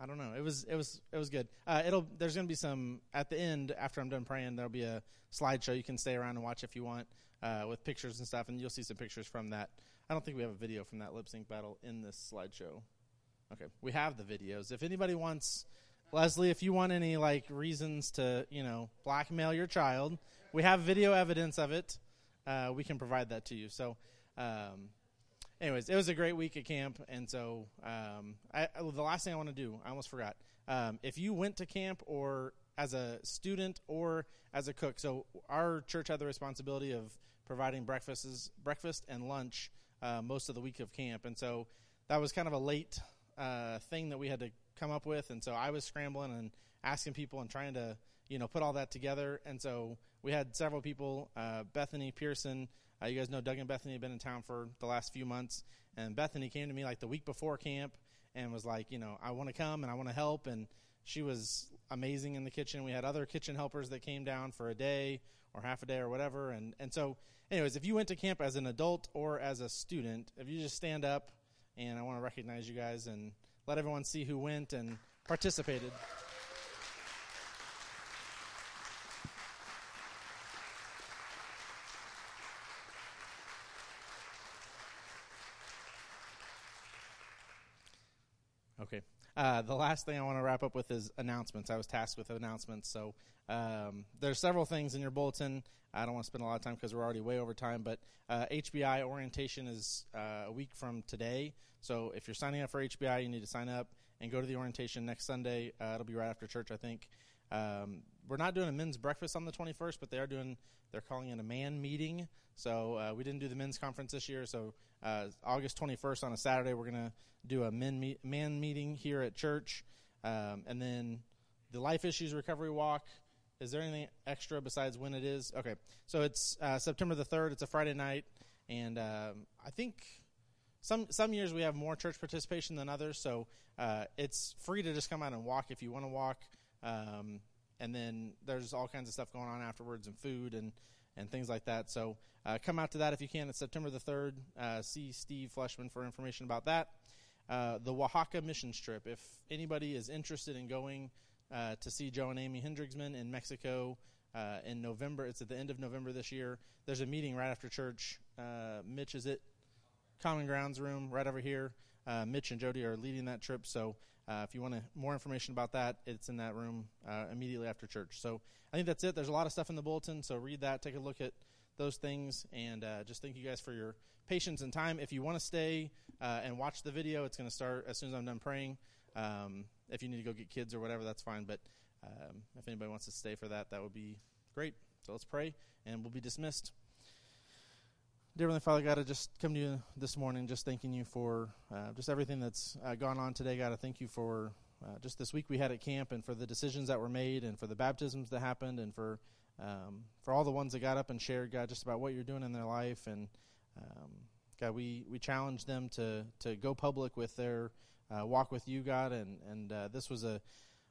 I don't know. It was it was it was good. Uh, it'll there's going to be some at the end after I'm done praying. There'll be a slideshow you can stay around and watch if you want uh, with pictures and stuff, and you'll see some pictures from that. I don't think we have a video from that lip sync battle in this slideshow. Okay, we have the videos. If anybody wants, Leslie, if you want any like reasons to you know blackmail your child, we have video evidence of it. Uh, we can provide that to you. So. Um, anyways, it was a great week at camp, and so um, I, the last thing I want to do, I almost forgot. Um, if you went to camp or as a student or as a cook, so our church had the responsibility of providing breakfasts, breakfast and lunch uh, most of the week of camp, and so that was kind of a late uh, thing that we had to come up with, and so I was scrambling and asking people and trying to you know put all that together, and so we had several people, uh, Bethany Pearson. Uh, you guys know Doug and Bethany have been in town for the last few months, and Bethany came to me like the week before camp and was like, you know, I want to come and I want to help, and she was amazing in the kitchen. We had other kitchen helpers that came down for a day or half a day or whatever, and and so, anyways, if you went to camp as an adult or as a student, if you just stand up, and I want to recognize you guys and let everyone see who went and participated. Okay. Uh, the last thing I want to wrap up with is announcements. I was tasked with announcements. So um, there's several things in your bulletin. I don't want to spend a lot of time because we're already way over time. But uh, HBI orientation is uh, a week from today. So if you're signing up for HBI, you need to sign up and go to the orientation next Sunday. Uh, it'll be right after church, I think. Um, we're not doing a men's breakfast on the 21st, but they are doing. They're calling it a man meeting. So uh, we didn't do the men's conference this year. So uh, August 21st on a Saturday, we're gonna do a men man meeting here at church, um, and then the Life Issues Recovery Walk. Is there anything extra besides when it is? Okay, so it's uh, September the third. It's a Friday night, and um, I think some some years we have more church participation than others. So uh, it's free to just come out and walk if you want to walk. Um, and then there's all kinds of stuff going on afterwards and food and and things like that. So uh, come out to that if you can. It's September the 3rd. Uh, see Steve Fleshman for information about that. Uh, the Oaxaca missions trip. If anybody is interested in going uh, to see Joe and Amy Hendrigsman in Mexico uh, in November, it's at the end of November this year. There's a meeting right after church. Uh, Mitch is it Common Grounds room right over here. Mitch and Jody are leading that trip. So if you want more information about that, it's in that room immediately after church. So I think that's it. There's a lot of stuff in the bulletin. So read that. Take a look at those things. And uh, just thank you guys for your patience and time. If you want to stay uh, and watch the video, it's going to start as soon as I'm done praying. Um, if you need to go get kids or whatever, that's fine. But um, if anybody wants to stay for that, that would be great. So let's pray, and we'll be dismissed. Dear Heavenly Father, God, I just come to you this morning just thanking you for uh, just everything that's uh, gone on today. God, I thank you for uh, just this week we had at camp and for the decisions that were made and for the baptisms that happened and for um, for all the ones that got up and shared, God, just about what you're doing in their life. And um, God, we, we challenge them to, to go public with their uh, walk with you, God. And, and uh, this was a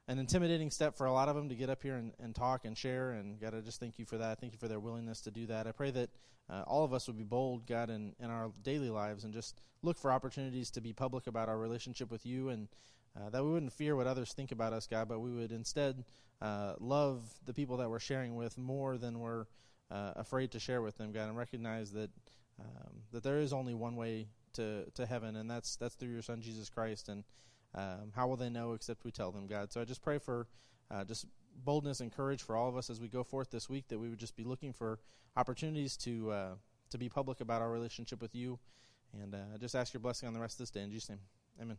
an intimidating step for a lot of them to get up here and, and talk and share. And God, I just thank you for that. Thank you for their willingness to do that. I pray that uh, all of us would be bold, God, in, in our daily lives and just look for opportunities to be public about our relationship with you and uh, that we wouldn't fear what others think about us, God, but we would instead uh, love the people that we're sharing with more than we're uh, afraid to share with them, God, and recognize that um, that there is only one way to to heaven, and that's that's through your Son Jesus Christ. And um, how will they know except we tell them, God? So I just pray for uh, just boldness and courage for all of us as we go forth this week. That we would just be looking for opportunities to uh, to be public about our relationship with you, and uh, just ask your blessing on the rest of this day in Jesus' name. Amen.